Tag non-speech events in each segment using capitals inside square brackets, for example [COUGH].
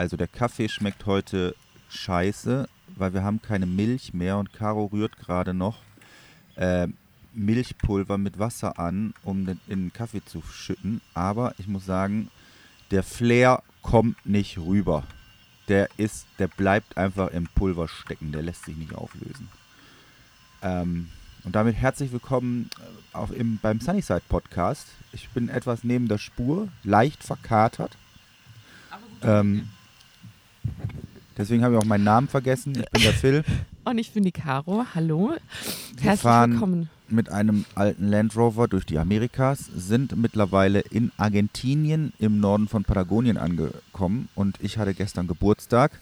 Also der Kaffee schmeckt heute scheiße, weil wir haben keine Milch mehr und Caro rührt gerade noch äh, Milchpulver mit Wasser an, um den, in den Kaffee zu schütten. Aber ich muss sagen, der Flair kommt nicht rüber. Der ist, der bleibt einfach im Pulver stecken, der lässt sich nicht auflösen. Ähm, und damit herzlich willkommen äh, auch im, beim Sunnyside Podcast. Ich bin etwas neben der Spur, leicht verkatert. Ähm, deswegen habe ich auch meinen Namen vergessen. Ich bin der Phil. [LAUGHS] Und ich bin die Caro. Hallo. Wir Herzlich fahren willkommen. mit einem alten Land Rover durch die Amerikas, sind mittlerweile in Argentinien im Norden von Patagonien angekommen und ich hatte gestern Geburtstag.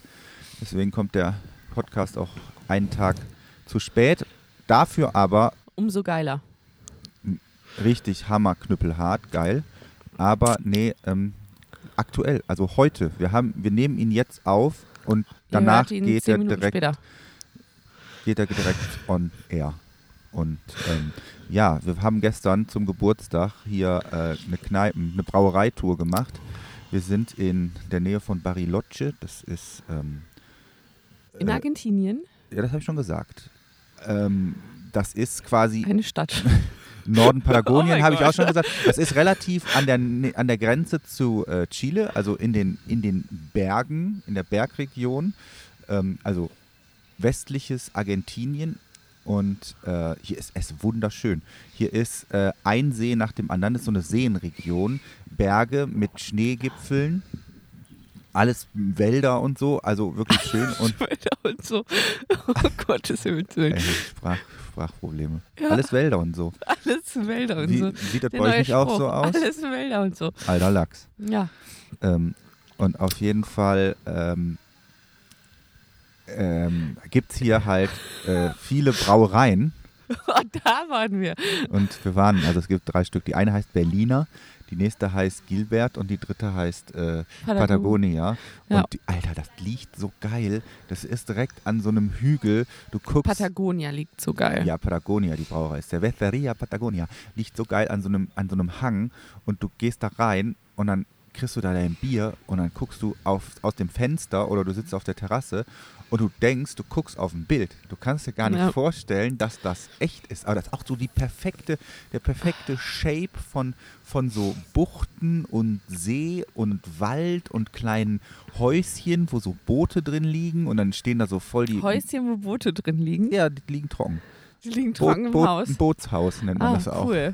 Deswegen kommt der Podcast auch einen Tag zu spät. Dafür aber Umso geiler. richtig hammerknüppelhart, geil. Aber nee, ähm, aktuell, also heute. Wir, haben, wir nehmen ihn jetzt auf und danach geht er, direkt, später. geht er direkt on air. Und ähm, ja, wir haben gestern zum Geburtstag hier äh, eine Kneipen, eine Brauereitour gemacht. Wir sind in der Nähe von Bariloche, das ist, ähm, In äh, Argentinien ja, das habe ich schon gesagt. Ähm, das ist quasi eine Stadt. [LAUGHS] Norden [LAUGHS] Oh Patagonien, mein habe ich auch schon gesagt. Das ist relativ an der, an der Grenze zu äh, Chile, also in den, in den Bergen, in der Bergregion. Ähm, also westliches Argentinien. Und äh, hier ist es wunderschön. Hier ist äh, ein See nach dem anderen, das ist so eine Seenregion. Berge mit Schneegipfeln, alles Wälder und so, also wirklich schön. Und [LAUGHS] und so. Oh Gottes Willen. Sprach, Sprachprobleme. Ja. Alles Wälder und so. Alles Wälder und Wie, so. sieht das Der bei euch nicht auch so aus? Alles Wälder und so. Alter Lachs. Ja. Ähm, und auf jeden Fall ähm, ähm, gibt es hier halt äh, viele Brauereien. Oh, [LAUGHS] da waren wir. Und wir waren, also es gibt drei Stück. Die eine heißt Berliner, die nächste heißt Gilbert und die dritte heißt äh, Patagonia. Ja. Und die, Alter, das liegt so geil. Das ist direkt an so einem Hügel. Du guckst. Patagonia liegt so geil. Ja, Patagonia, die Brauerei. Cerveceria Patagonia. Liegt so geil an so, einem, an so einem Hang und du gehst da rein und dann kriegst du da dein Bier und dann guckst du auf, aus dem Fenster oder du sitzt auf der Terrasse und du denkst, du guckst auf ein Bild. Du kannst dir gar nicht Ja. vorstellen, dass das echt ist. Aber das ist auch so die perfekte, der perfekte Shape von, von so Buchten und See und Wald und kleinen Häuschen, wo so Boote drin liegen und dann stehen da so voll die... Häuschen, wo Boote drin liegen. Ja, die liegen trocken. Die liegen Boot- trocken im Boot- Haus. Ein Bootshaus nennt man Ah, das auch. cool.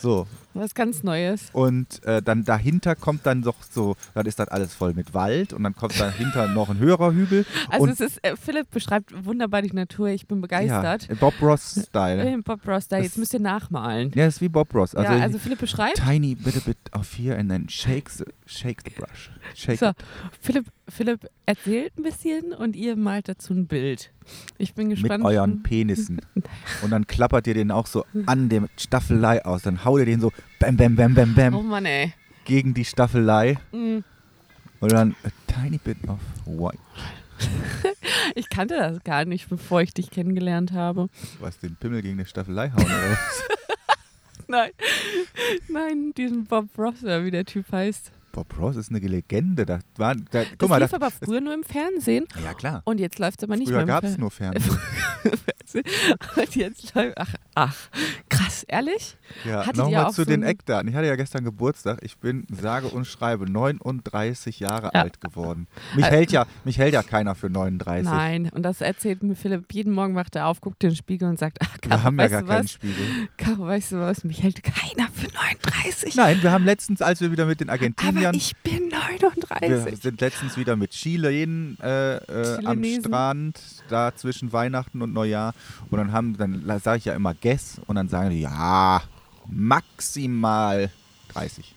So. Was ganz Neues. Und äh, dann dahinter kommt dann doch so, dann ist das alles voll mit Wald und dann kommt dahinter noch ein höherer Hügel. Also es ist, äh, Philipp beschreibt wunderbar die Natur. Ich bin begeistert. Ja, Bob Ross-Style. [LAUGHS] Bob Ross, da, Das- jetzt müsst ihr nachmalen. Ja, das ist wie Bob Ross. Also, ja, also Philipp beschreibt. tiny bit a bit of here and then shakes the, shake the brush. Shake So, Philipp, Philipp erzählt ein bisschen und ihr malt dazu ein Bild. Ich bin mit gespannt. euren Penissen. Und dann klappert ihr den auch so an der Staffelei aus. Dann haut ihr den so bam, bam, bam, bam, bam oh Mann, ey. gegen die Staffelei. Mm. Und dann a tiny bit of white. [LAUGHS] Ich kannte das gar nicht, bevor ich dich kennengelernt habe. Was, den Pimmel gegen die Staffelei hauen oder was? [LAUGHS] Nein, nein, diesen Bob Ross, oder wie der Typ heißt. Bob Ross ist eine Legende. Da war, da, guck Das mal, lief das, aber früher nur im Fernsehen ja klar. und jetzt läuft es aber nicht Früher mehr gab im es [LAUGHS] nur Fernsehen. Und jetzt läuft, ach, ach, krass, ehrlich? Ja, Nochmal zu so den Eckdaten. Ich hatte ja gestern Geburtstag. Ich bin, sage und schreibe, 39 Jahre Ja. alt geworden. Mich, Äh, hält ja, mich hält ja keiner für 39. Nein, und das erzählt mir Philipp. Jeden Morgen wacht er auf, guckt in den Spiegel und sagt, ach, Wir Caro, haben ja gar keinen was? Spiegel. Caro, weißt du was? Mich hält keiner für 39. Nein, wir haben letztens, als wir wieder mit den aber Argentiniern, ich bin wir 39. sind letztens wieder mit Chilen äh, äh, am. Strand, da zwischen Weihnachten und Neujahr. Und dann haben, dann sage ich ja immer Guess und dann sagen die, ja, maximal 30.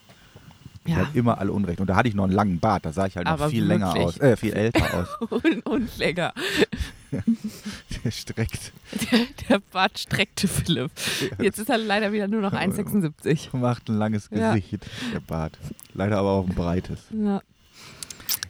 Ich Ja, hab immer alle Unrecht. Und da hatte ich noch einen langen Bart, da sah ich halt noch Aber viel länger wirklich. aus, äh, viel älter aus. [LAUGHS] und, und länger. [LAUGHS] Der streckt. Der, der Bart streckte Philipp. Jetzt ist er leider wieder nur noch 1,76. Macht ein langes Ja. Gesicht, der Bart. Leider aber auch ein breites. Ja.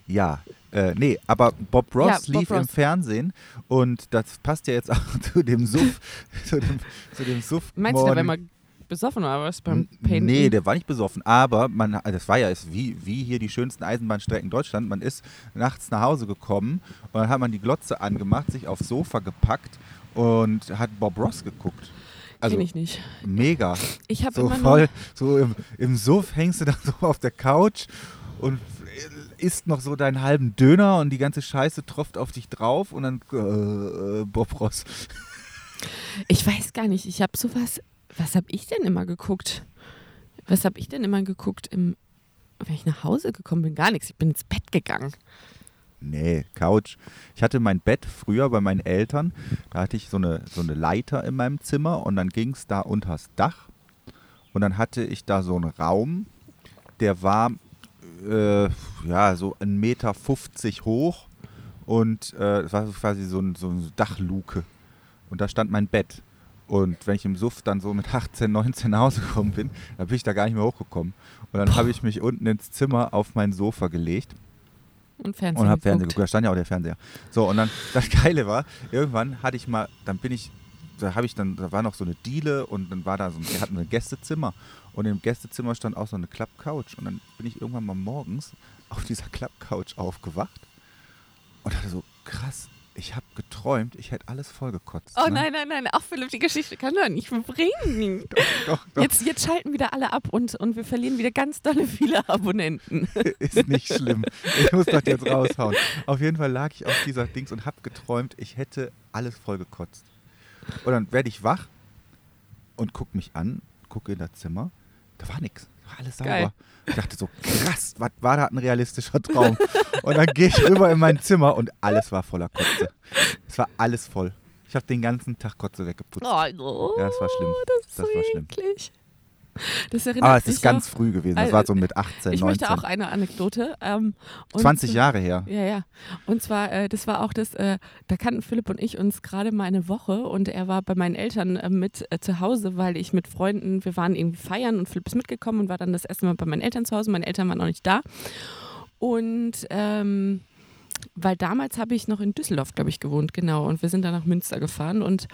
Ja, äh, nee, aber Bob Ross Ja, Bob lief im Ross. Fernsehen und das passt ja jetzt auch [LAUGHS] zu dem Suff, [LAUGHS] zu dem, zu dem Suff Meinst du, wäre morgen. mal besoffen oder was beim Painten? Nee, der war nicht besoffen, aber man, das war ja ist wie, wie hier die schönsten Eisenbahnstrecken Deutschland. Man ist nachts nach Hause gekommen und dann hat man die Glotze angemacht, sich aufs Sofa gepackt und hat Bob Ross geguckt. Also Kenn ich nicht. mega. Ich habe So immer voll, nur, so im, im Suff hängst du da [LAUGHS] so auf der Couch und isst noch so deinen halben Döner und die ganze Scheiße tropft auf dich drauf und dann äh, äh, Bob Ross. ich weiß gar nicht, ich habe sowas, was habe ich denn immer geguckt? Was habe ich denn immer geguckt, im, wenn ich nach Hause gekommen bin? Gar nichts, ich bin ins Bett gegangen. Nee, Couch. Ich hatte mein Bett früher bei meinen Eltern. Da hatte ich so eine, so eine Leiter in meinem Zimmer und dann ging es da unters Dach. Und dann hatte ich da so einen Raum, der war äh, ja so 1,50 Meter hoch und äh, es war so quasi so, ein, so eine Dachluke. Und da stand mein Bett. Und wenn ich im Suff dann so mit 18, 19 nach Hause gekommen bin, dann bin ich da gar nicht mehr hochgekommen. Und dann habe ich mich unten ins Zimmer auf mein Sofa gelegt Und Fernsehen und habe Fernsehen geguckt. geguckt. Da stand ja auch der Fernseher. So, und dann, das Geile war, irgendwann hatte ich mal, dann bin ich, da habe ich dann, da war noch so eine Diele und dann war da so, wir hatten ein Gästezimmer. Und im Gästezimmer stand auch so eine Klappcouch. Und dann bin ich irgendwann mal morgens auf dieser Klappcouch aufgewacht und dachte so, krass, ich habe geträumt, ich hätte alles vollgekotzt. Oh ne? nein, nein, nein, auch Philipp, die Geschichte kann er nicht bringen. [LAUGHS] Doch, doch, Jetzt, jetzt schalten wieder alle ab und, und wir verlieren wieder ganz dolle viele Abonnenten. [LAUGHS] ist nicht schlimm. Ich muss das jetzt raushauen. Auf jeden Fall lag ich auf dieser Dings und habe geträumt, ich hätte alles vollgekotzt. Und dann werde ich wach und gucke mich an, gucke in das Zimmer. Da war nichts. War alles sauber. Geil. Ich dachte so, krass, was war da ein realistischer Traum? Und dann gehe ich rüber in mein Zimmer und alles war voller Kotze. Es war alles voll. Ich habe den ganzen Tag Kotze weggeputzt. Oh, no. Ja, das war schlimm. Das Das war schlimm. Das erinnert Aber es mich ist ganz früh gewesen. Das war so mit 18, Ich 19. möchte auch eine Anekdote. Ähm, und 20 zwar- Jahre her. Ja, ja. Und zwar, äh, das war auch das, äh, da kannten Philipp und ich uns gerade mal eine Woche und er war bei meinen Eltern äh, mit äh, zu Hause, weil ich mit Freunden, wir waren irgendwie feiern und Philipp ist mitgekommen und war dann das erste Mal bei meinen Eltern zu Hause. Meine Eltern waren noch nicht da. Und ähm, weil damals habe ich noch in Düsseldorf, glaube ich, gewohnt, genau. Und wir sind dann nach Münster gefahren und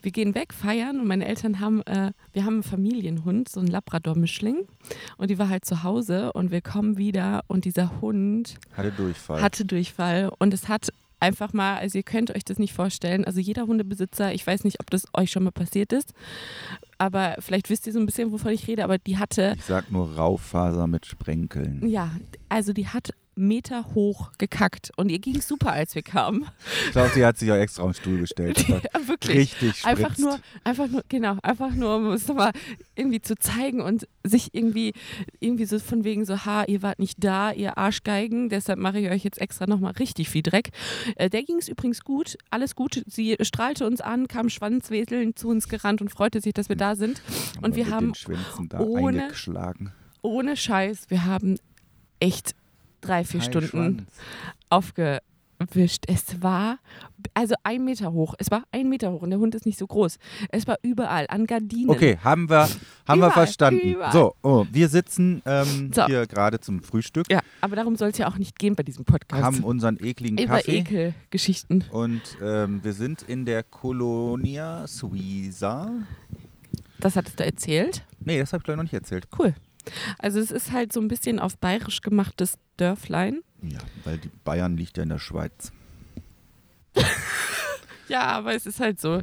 wir gehen weg, feiern und meine Eltern haben, äh, wir haben einen Familienhund, so einen Labrador-Mischling und die war halt zu Hause und wir kommen wieder und dieser Hund Hatte Durchfall. hatte Durchfall und es hat einfach mal, also ihr könnt euch das nicht vorstellen, also jeder Hundebesitzer, ich weiß nicht, ob das euch schon mal passiert ist, aber vielleicht wisst ihr so ein bisschen, wovon ich rede, aber die hatte, Ich sag nur Raufaser mit Sprenkeln. ja, also die hat Meter hoch gekackt und ihr ging super, als wir kamen. Ich glaube, sie hat sich auch extra auf den Stuhl gestellt. [LAUGHS] Ja, wirklich. Richtig spritzt. Einfach nur, einfach nur, genau, einfach nur, um es nochmal irgendwie zu zeigen und sich irgendwie, irgendwie so von wegen so, ha, ihr wart nicht da, ihr Arschgeigen, deshalb mache ich euch jetzt extra nochmal richtig viel Dreck. Äh, der ging es übrigens gut, alles gut. Sie strahlte uns an, kam schwanzweselnd zu uns gerannt und freute sich, dass wir da sind. Aber Und wir haben ohne- ohne Scheiß, wir haben echt drei, vier Kein Stunden Schwanz. aufgewischt. Es war also ein Meter hoch. Es war ein Meter hoch und der Hund ist nicht so groß. Es war überall an Gardinen. Okay, haben wir, haben wir Überall, verstanden. überall. So, oh, wir sitzen ähm, So. hier gerade zum Frühstück, Ja, aber darum soll es ja auch nicht gehen bei diesem Podcast. haben unseren ekligen Über Kaffee Ekelgeschichten. und ähm, wir sind in der Colonia Suiza. Das hattest du erzählt. Nee, das habe ich glaube ich noch nicht erzählt. Cool. Also es ist halt so ein bisschen auf bayerisch gemachtes Dörflein. Ja, weil die Bayern liegt ja in der Schweiz. [LAUGHS] Ja, aber es ist halt so.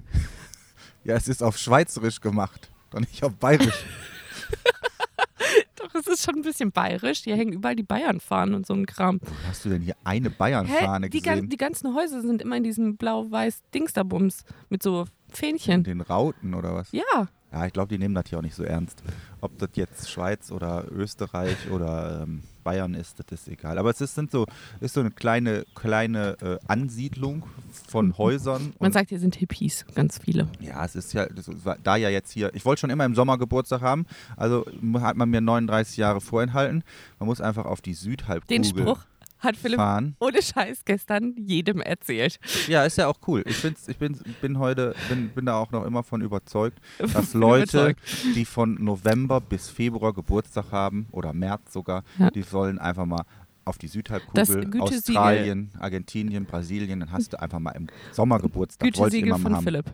Ja, es ist auf Schweizerisch gemacht, doch nicht auf Bayerisch. [LAUGHS] Doch, es ist schon ein bisschen bayerisch. Hier hängen überall die Bayern-Fahnen und so ein Kram. Wo hast du denn hier eine? Bayern-Fahne Die, gan gesehen? die ganzen Häuser sind immer in diesem blau-weiß-Dingsterbums mit so In Fähnchen. den Rauten oder was? Ja, Ja, ich glaube, die nehmen das hier auch nicht so ernst. Ob das jetzt Schweiz oder Österreich [LAUGHS] oder ähm, Bayern ist, das ist egal. Aber es ist, sind so, ist so eine kleine, kleine äh, Ansiedlung von Häusern. Mhm. man Und, sagt, hier sind Hippies, ganz viele. ja, es ist ja, das da ja jetzt hier, ich wollte schon immer im Sommer Geburtstag haben, also hat man mir 39 Jahre vorenthalten. Man muss einfach auf die Südhalbkugel Den Spruch hat Philipp fahren. ohne Scheiß gestern jedem erzählt. Ja, ist ja auch cool. Ich, find's, ich bin, bin heute, bin, bin da auch noch immer von überzeugt, [LAUGHS] dass Leute, überzeugt. die von November bis Februar Geburtstag haben oder März sogar, Ja. die sollen einfach mal auf die Südhalbkugel, Australien, Argentinien, Brasilien, dann hast du einfach mal im Sommer Geburtstag. Gütesiegel von haben. Philipp.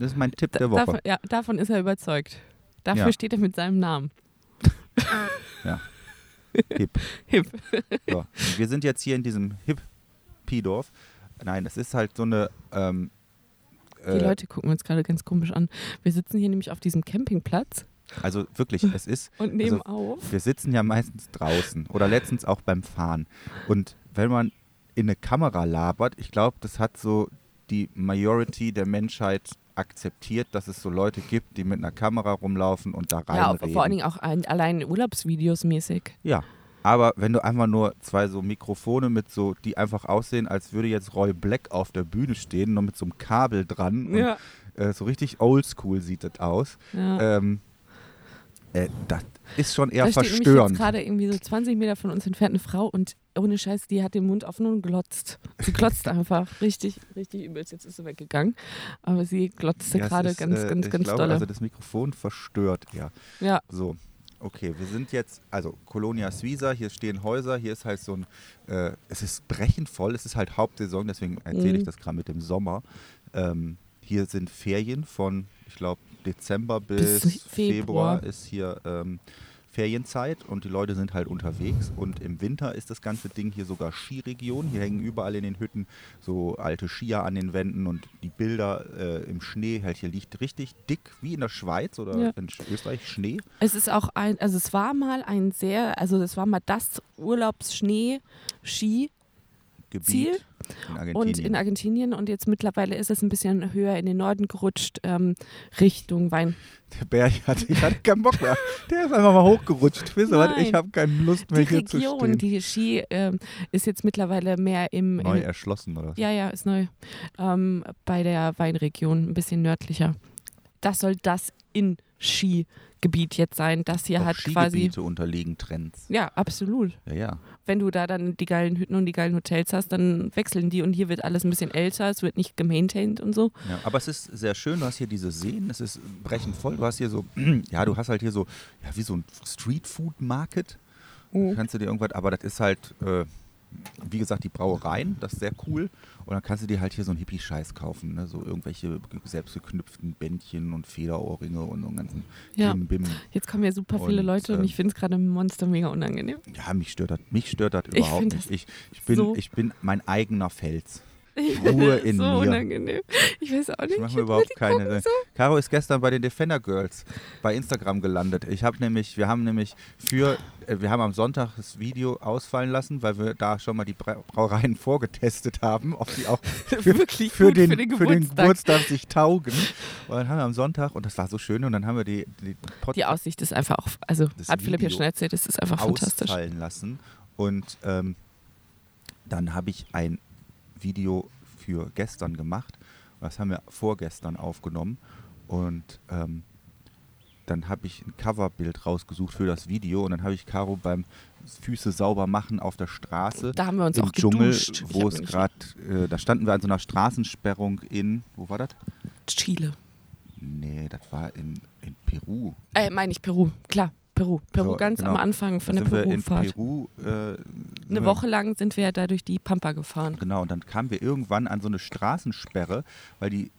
Das ist mein Tipp der Woche. davon, ja, davon ist er überzeugt. Dafür Ja. steht er mit seinem Namen. Hip. [LAUGHS] Hip. So. Wir sind jetzt hier in diesem Hip-Piedorf. Nein, es ist halt so eine. Ähm, Die äh, Leute gucken uns gerade ganz komisch an. Wir sitzen hier nämlich auf diesem Campingplatz Also wirklich, es ist. [LAUGHS] und nehmen Also, auf. Wir sitzen ja meistens draußen oder letztens auch beim Fahren. Und wenn man in eine Kamera labert, ich glaube, das hat so die Majority der Menschheit akzeptiert, dass es so Leute gibt, die mit einer Kamera rumlaufen und da Ja, reinreden. vor allen Dingen auch ein, allein Urlaubsvideos mäßig. Ja, aber wenn du einfach nur zwei so Mikrofone mit so, die einfach aussehen, als würde jetzt Roy Black auf der Bühne stehen, nur mit so einem Kabel dran. Und, Ja. äh, so richtig oldschool sieht das aus. ja. Ähm, äh, das ist schon eher da steht nämlich jetzt verstörend. gerade irgendwie so 20 Meter von uns entfernt eine Frau und ohne Scheiß, die hat den Mund offen und glotzt. Sie glotzt [LAUGHS] einfach. Richtig, richtig übelst. Jetzt ist sie weggegangen. Aber sie glotzte Ja, gerade ganz, äh, ganz, ich ganz glaube, dolle. Also das Mikrofon verstört eher. ja. So, okay, wir sind jetzt, also Colonia Suiza, hier stehen Häuser, hier ist halt so ein, äh, es ist brechend voll, es ist halt Hauptsaison, deswegen erzähle ich Mhm. das gerade mit dem Sommer. Ähm, hier sind Ferien von, ich glaube, Dezember bis, Bis Februar. Februar. ist hier ähm, Ferienzeit und die Leute sind halt unterwegs und im Winter ist das ganze Ding hier sogar Skiregion. Hier hängen überall in den Hütten so alte Skier an den Wänden und die Bilder äh, im Schnee, halt hier liegt richtig dick, wie in der Schweiz oder Ja. in Österreich, Schnee. Es ist auch ein, also es war mal ein sehr, also es war mal das Urlaubsschnee-Ski Gebiet Ziel in Argentinien. und in Argentinien und jetzt mittlerweile ist es ein bisschen höher in den Norden gerutscht, ähm, Richtung Wein. der Berg hatte, ich hatte keinen Bock mehr. Der ist einfach mal hochgerutscht. Wisst ihr was? Ich habe keine Lust mehr Die hier zu Region, stehen. die Ski ähm, ist jetzt mittlerweile mehr im, Neu im erschlossen oder? Ja, ja, ist neu. Ähm, bei der Weinregion, ein bisschen nördlicher. Das soll das In-Ski-Gebiet jetzt sein. Das hier Auch hat quasi. Skigebiete unterliegen Trends. Ja, absolut. Ja, ja. Wenn du da dann die geilen Hütten und die geilen Hotels hast, dann wechseln die und hier wird alles ein bisschen älter, es wird nicht gemaintained und so. Ja, aber es ist sehr schön, du hast hier diese Seen, es ist brechend voll, du hast hier so, [CLEARS THROAT] ja, du hast halt hier so, ja, wie so ein Street-Food-Market, Mhm. kannst du dir irgendwas, aber das ist halt, äh, wie gesagt, die Brauereien, das ist sehr cool und dann kannst du dir halt hier so einen Hippie-Scheiß kaufen, ne? so irgendwelche ge- selbstgeknüpften Bändchen und Federohrringe und so einen ganzen Ja. Bim. Jetzt kommen ja super viele Und, Leute und ähm, ich finde es gerade im Monster mega unangenehm. Ja, mich stört das, mich stört das überhaupt nicht. Ich, ich, bin, so- ich bin mein eigener Fels. Ruhe in so mir. unangenehm. Ich weiß auch nicht. Ich mache mir überhaupt keine. So. Caro ist gestern bei den Defender Girls bei Instagram gelandet. Ich habe nämlich, wir haben nämlich für, äh, wir haben am Sonntag das Video ausfallen lassen, weil wir da schon mal die Bra- Brauereien vorgetestet haben, ob die auch [LAUGHS] für, Wirklich für, gut den, für den für den Geburtstag. Sich taugen. Und dann haben wir am Sonntag, und das war so schön, und dann haben wir die, die Pod Die Aussicht ist einfach auch, also Das hat Philipp ja schon erzählt, es ist einfach fantastisch. ausfallen lassen. Und ähm, dann habe ich ein Video für gestern gemacht. Das haben wir vorgestern aufgenommen. Und ähm, dann habe ich ein Coverbild rausgesucht für das Video. Und dann habe ich Caro beim Füße sauber machen auf der Straße Da haben wir uns im auch Dschungel, geduscht. Wo es gerade, äh, da standen wir an so einer Straßensperrung in, wo war das? Chile. Nee, das war in, in Peru. Äh, meine ich Peru, klar. Peru. Peru So, ganz genau. am Anfang von da der Peru-Fahrt. Peru. Äh, Eine Woche lang sind wir da durch die Pampa gefahren. Genau, und dann kamen wir irgendwann an so eine Straßensperre, weil die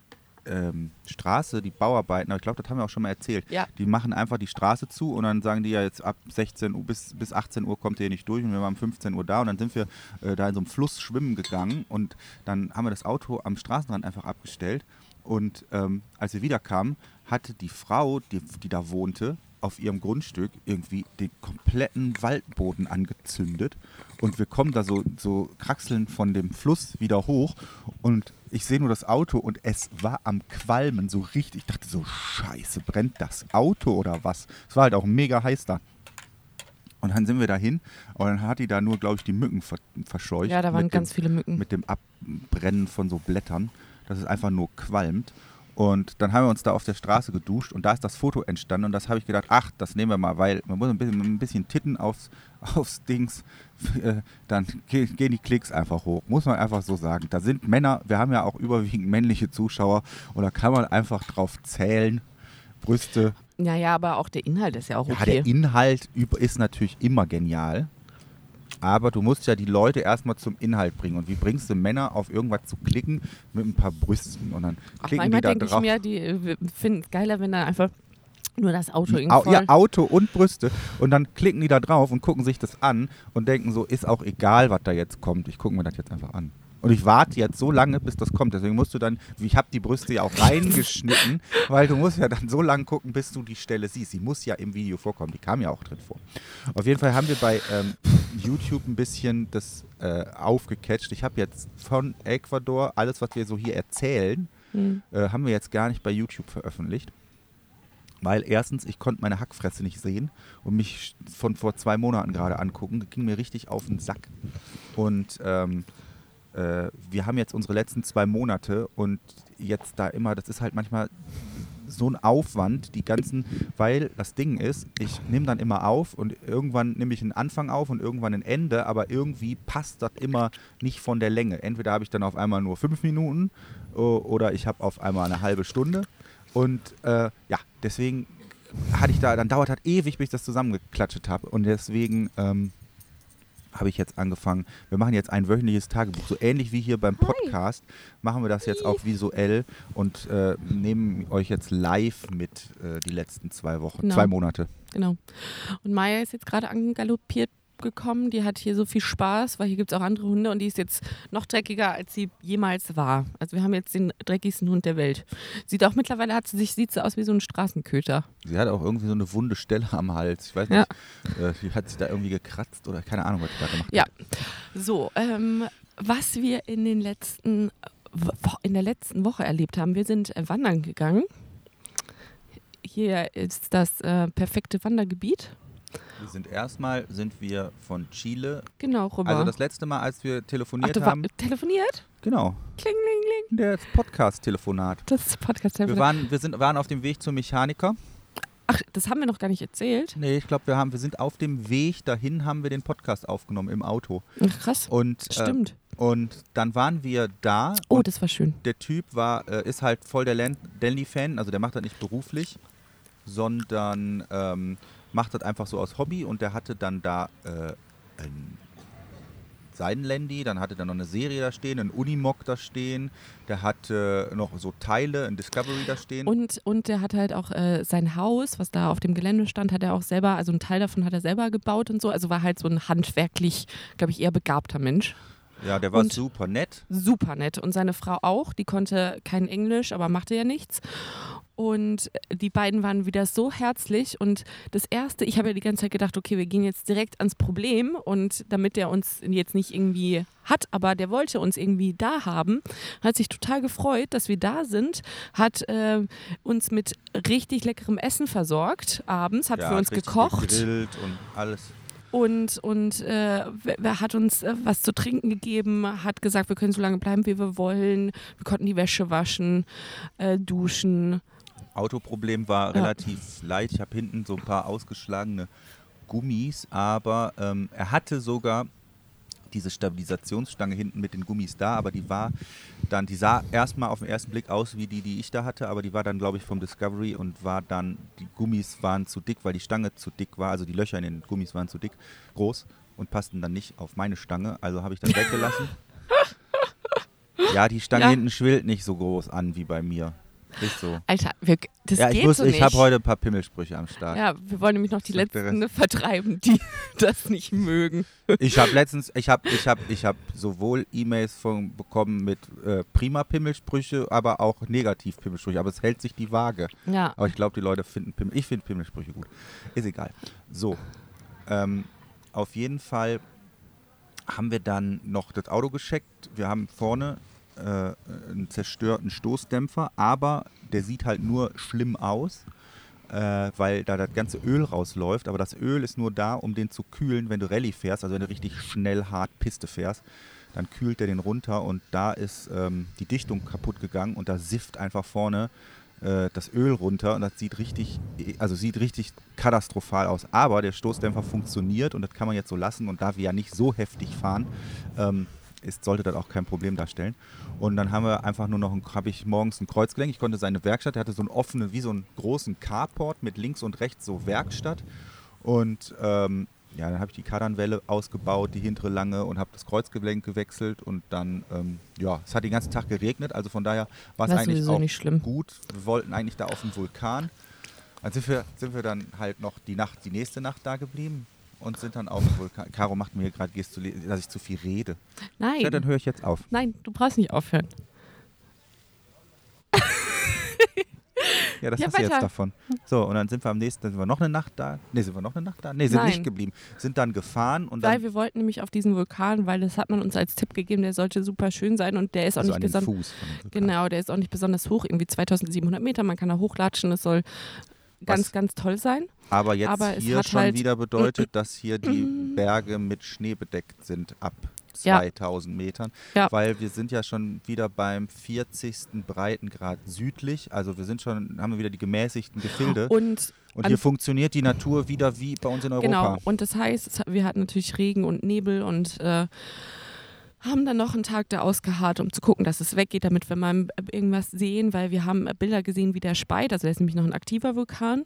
ähm, Straße, die Bauarbeiten, aber ich glaube, das haben wir auch schon mal erzählt, Ja. die machen einfach die Straße zu und dann sagen die ja jetzt ab 16 Uhr bis, bis 18 Uhr kommt ihr hier nicht durch und wir waren um 15 Uhr da und dann sind wir äh, da in so einem Fluss schwimmen gegangen und dann haben wir das Auto am Straßenrand einfach abgestellt und ähm, als wir wiederkamen, hatte die Frau, die, die da wohnte, auf ihrem Grundstück irgendwie den kompletten Waldboden angezündet und wir kommen da so, so kraxeln von dem Fluss wieder hoch und ich sehe nur das Auto und es war am Qualmen so richtig. Ich dachte so, scheiße, brennt das Auto oder was? Es war halt auch mega heiß da. Und dann sind wir dahin und dann hat die da nur, glaube ich, die Mücken ver verscheucht. Ja, da waren ganz dem, viele Mücken. Mit dem Abbrennen von so Blättern, dass es einfach nur qualmt. Und dann haben wir uns da auf der Straße geduscht und da ist das Foto entstanden und das habe ich gedacht, ach, das nehmen wir mal, weil man muss ein bisschen, ein bisschen Titten aufs, [LAUGHS] aufs Dings, [LAUGHS] äh, dann ge- gehen die Klicks einfach hoch, muss man einfach so sagen. Da sind Männer, wir haben ja auch überwiegend männliche Zuschauer und da kann man einfach drauf zählen, Brüste. Ja, ja, aber auch der Inhalt ist ja auch Ja, okay. der Inhalt ist natürlich immer genial. Aber du musst ja die Leute erstmal zum Inhalt bringen. Und wie bringst du Männer auf irgendwas zu klicken mit ein paar Brüsten? Und dann Ach, klicken die manchmal da denke ich drauf. mir, die äh, finden es geiler, wenn da einfach Nur das Auto irgendwie ja, Auto und Brüste. Und dann klicken die da drauf und gucken sich das an und denken so, ist auch egal, was da jetzt kommt. Ich gucke mir das jetzt einfach an. Und ich warte jetzt so lange, bis das kommt. Deswegen musst du dann, ich habe die Brüste ja auch reingeschnitten, [LAUGHS] weil du musst ja dann so lange gucken, bis du die Stelle siehst. Die muss ja im Video vorkommen. Die kam ja auch drin vor. Auf jeden Fall haben wir bei ähm, YouTube ein bisschen das äh, aufgecatcht. Ich habe jetzt von Ecuador alles, was wir so hier erzählen, Hm. äh, haben wir jetzt gar nicht bei YouTube veröffentlicht. Weil erstens, ich konnte meine Hackfresse nicht sehen und mich von vor zwei Monaten gerade angucken. Das ging mir richtig auf den Sack. Und ähm, äh, wir haben jetzt unsere letzten zwei Monate und jetzt da immer, das ist halt manchmal so ein Aufwand, die ganzen, weil das Ding ist, ich nehme dann immer auf und irgendwann nehme ich einen Anfang auf und irgendwann ein Ende, aber irgendwie passt das immer nicht von der Länge. Entweder habe ich dann auf einmal nur fünf Minuten o- oder ich habe auf einmal eine halbe Stunde und äh, ja, deswegen hatte ich da, dann dauert das ewig, bis ich das zusammengeklatscht habe und deswegen ähm, habe ich jetzt angefangen, wir machen jetzt ein wöchentliches Tagebuch, so ähnlich wie hier beim Podcast, machen wir das jetzt auch visuell und äh, nehmen euch jetzt live mit äh, die letzten zwei Wochen, Genau. zwei Monate. Genau. Und Maya ist jetzt gerade angaloppiert gekommen. Die hat hier so viel Spaß, weil hier gibt es auch andere Hunde und die ist jetzt noch dreckiger, als sie jemals war. Also wir haben jetzt den dreckigsten Hund der Welt. Sieht auch mittlerweile, hat sie sich, sieht sie aus wie so ein Straßenköter. Sie hat auch irgendwie so eine wunde Stelle am Hals. Ich weiß Ja. nicht, äh, die hat sich da irgendwie gekratzt oder keine Ahnung, was sie da gemacht Ja. hat. So, ähm, was wir in den letzten in der letzten Woche erlebt haben, wir sind äh, wandern gegangen. Hier ist das äh, perfekte Wandergebiet. Wir sind erstmal sind wir von Chile. Genau, rüber. Also das letzte Mal, als wir Ach, telefoniert du haben, telefoniert? genau, Kling, kling, kling. der Podcast-Telefonat. Das ist podcast Wir waren, wir sind, waren auf dem Weg zum Mechaniker. Ach, das haben wir noch gar nicht erzählt. Nee, ich glaube, wir haben, wir sind auf dem Weg dahin, haben wir den Podcast aufgenommen im Auto. Ach, krass. Und, äh, Stimmt. und dann waren wir da Oh, das war schön. der Typ war, äh, ist halt voll der Dandy-Fan, also der macht das nicht beruflich, sondern ähm, macht das einfach so aus Hobby und der hatte dann da äh, ein sein Landy, dann hatte er noch eine Serie da stehen, ein Unimog da stehen, der hatte noch so Teile, ein Discovery da stehen. Und, und der hat halt auch äh, sein Haus, was da auf dem Gelände stand, hat er auch selber, also ein Teil davon hat er selber gebaut und so. Also war halt so ein handwerklich, glaube ich, eher begabter Mensch. ja, der war und- super nett. Super nett. Und seine Frau auch, die konnte kein Englisch, aber machte ja nichts. Und die beiden waren wieder so herzlich. Und das Erste, ich habe ja die ganze Zeit gedacht, okay, wir gehen jetzt direkt ans Problem. Und damit der uns jetzt nicht irgendwie hat, aber der wollte uns irgendwie da haben, hat sich total gefreut, dass wir da sind, hat äh, uns mit richtig leckerem Essen versorgt abends, hat ja, für uns gekocht gegrillt und alles. und, und äh, wer- wer hat uns äh, was zu trinken gegeben, hat gesagt, wir können so lange bleiben, wie wir wollen. Wir konnten die Wäsche waschen, äh, duschen. Autoproblem war Ja. relativ leicht. Ich habe hinten so ein paar ausgeschlagene Gummis, aber ähm, er hatte sogar diese Stabilisationsstange hinten mit den Gummis da, aber die war dann, die sah erstmal auf den ersten Blick aus wie die, die ich da hatte, aber die war dann, glaube ich, vom Discovery und war dann, die Gummis waren zu dick, weil die Stange zu dick war, also die Löcher in den Gummis waren zu dick, groß und passten dann nicht auf meine Stange, also habe ich dann weggelassen. [LAUGHS] Ja, die Stange Ja. hinten schwillt nicht so groß an wie bei mir. Ist so. Alter, wir, das Ja, ich, geht muss, so ich nicht. habe heute ein paar Pimmelsprüche am Start. ja, wir wollen nämlich noch die letzten vertreiben, die [LAUGHS] das nicht mögen. Ich habe letztens, ich habe ich hab, ich hab sowohl E-Mails bekommen mit äh, prima Pimmelsprüche, aber auch negativ Pimmelsprüche. Aber es hält sich die Waage. Ja, Aber ich glaube, die Leute finden Pimmel. Ich finde Pimmelsprüche gut. Ist egal. So. Ähm, auf jeden Fall haben wir dann noch das Auto gescheckt. Wir haben vorne äh, einen zerstörten Stoßdämpfer, aber der sieht halt nur schlimm aus, äh, weil da das ganze Öl rausläuft. Aber das Öl ist nur da, um den zu kühlen, wenn du Rallye fährst, also wenn du richtig schnell hart Piste fährst. Dann kühlt er den runter und da ist ähm, die Dichtung kaputt gegangen und da sifft einfach vorne äh, das Öl runter und das sieht richtig, also sieht richtig katastrophal aus. Aber der Stoßdämpfer funktioniert und das kann man jetzt so lassen und da wir ja nicht so heftig fahren, ähm, ist, sollte das auch kein Problem darstellen. Und dann haben wir einfach nur noch, habe ich morgens ein Kreuzgelenk. Ich konnte seine Werkstatt, der hatte so einen offenen, wie so einen großen Carport mit links und rechts so Werkstatt. Und ähm, ja, dann habe ich die Kardanwelle ausgebaut, die hintere lange und habe das Kreuzgelenk gewechselt und dann, ähm, ja, es hat den ganzen Tag geregnet, also von daher war es eigentlich auch nicht schlimm. gut. Wir wollten eigentlich da auf den Vulkan Dann sind wir, sind wir dann halt noch die Nacht, die nächste Nacht da geblieben und sind dann auf dem Vulkan. Caro macht mir gerade gestuliert, dass ich zu viel rede. Nein. Ja, dann höre ich jetzt auf. Nein, du brauchst nicht aufhören. Ja, das Ja, hast du jetzt weiter. davon. So, und dann sind wir am nächsten, dann sind wir noch eine Nacht da. Ne, sind wir noch eine Nacht da? Ne, sind Nein. nicht geblieben. Sind dann gefahren und Weil dann wir wollten nämlich auf diesen Vulkan, weil das hat man uns als Tipp gegeben, der sollte super schön sein und der ist auch also nicht besonders. Genau, der ist auch nicht besonders hoch, irgendwie 2700 Meter. Man kann da hochlatschen, das soll ganz, Was- ganz toll sein. Aber jetzt Aber hier schon halt- wieder bedeutet, [CLEARS THROAT] dass hier die [CLEARS THROAT] Berge mit Schnee bedeckt sind ab Ja. 2000 Metern. Ja. Weil wir sind ja schon wieder beim 40. Breitengrad südlich. Also wir sind schon, haben wir wieder die gemäßigten Gefilde. Und Und hier funktioniert die Natur wieder wie bei uns in Europa. Genau, und das heißt, wir hatten natürlich Regen und Nebel und äh, haben dann noch einen Tag da ausgeharrt, um zu gucken, dass es weggeht, damit wir mal irgendwas sehen, weil wir haben Bilder gesehen, wie der speit. Also der ist nämlich noch ein aktiver Vulkan.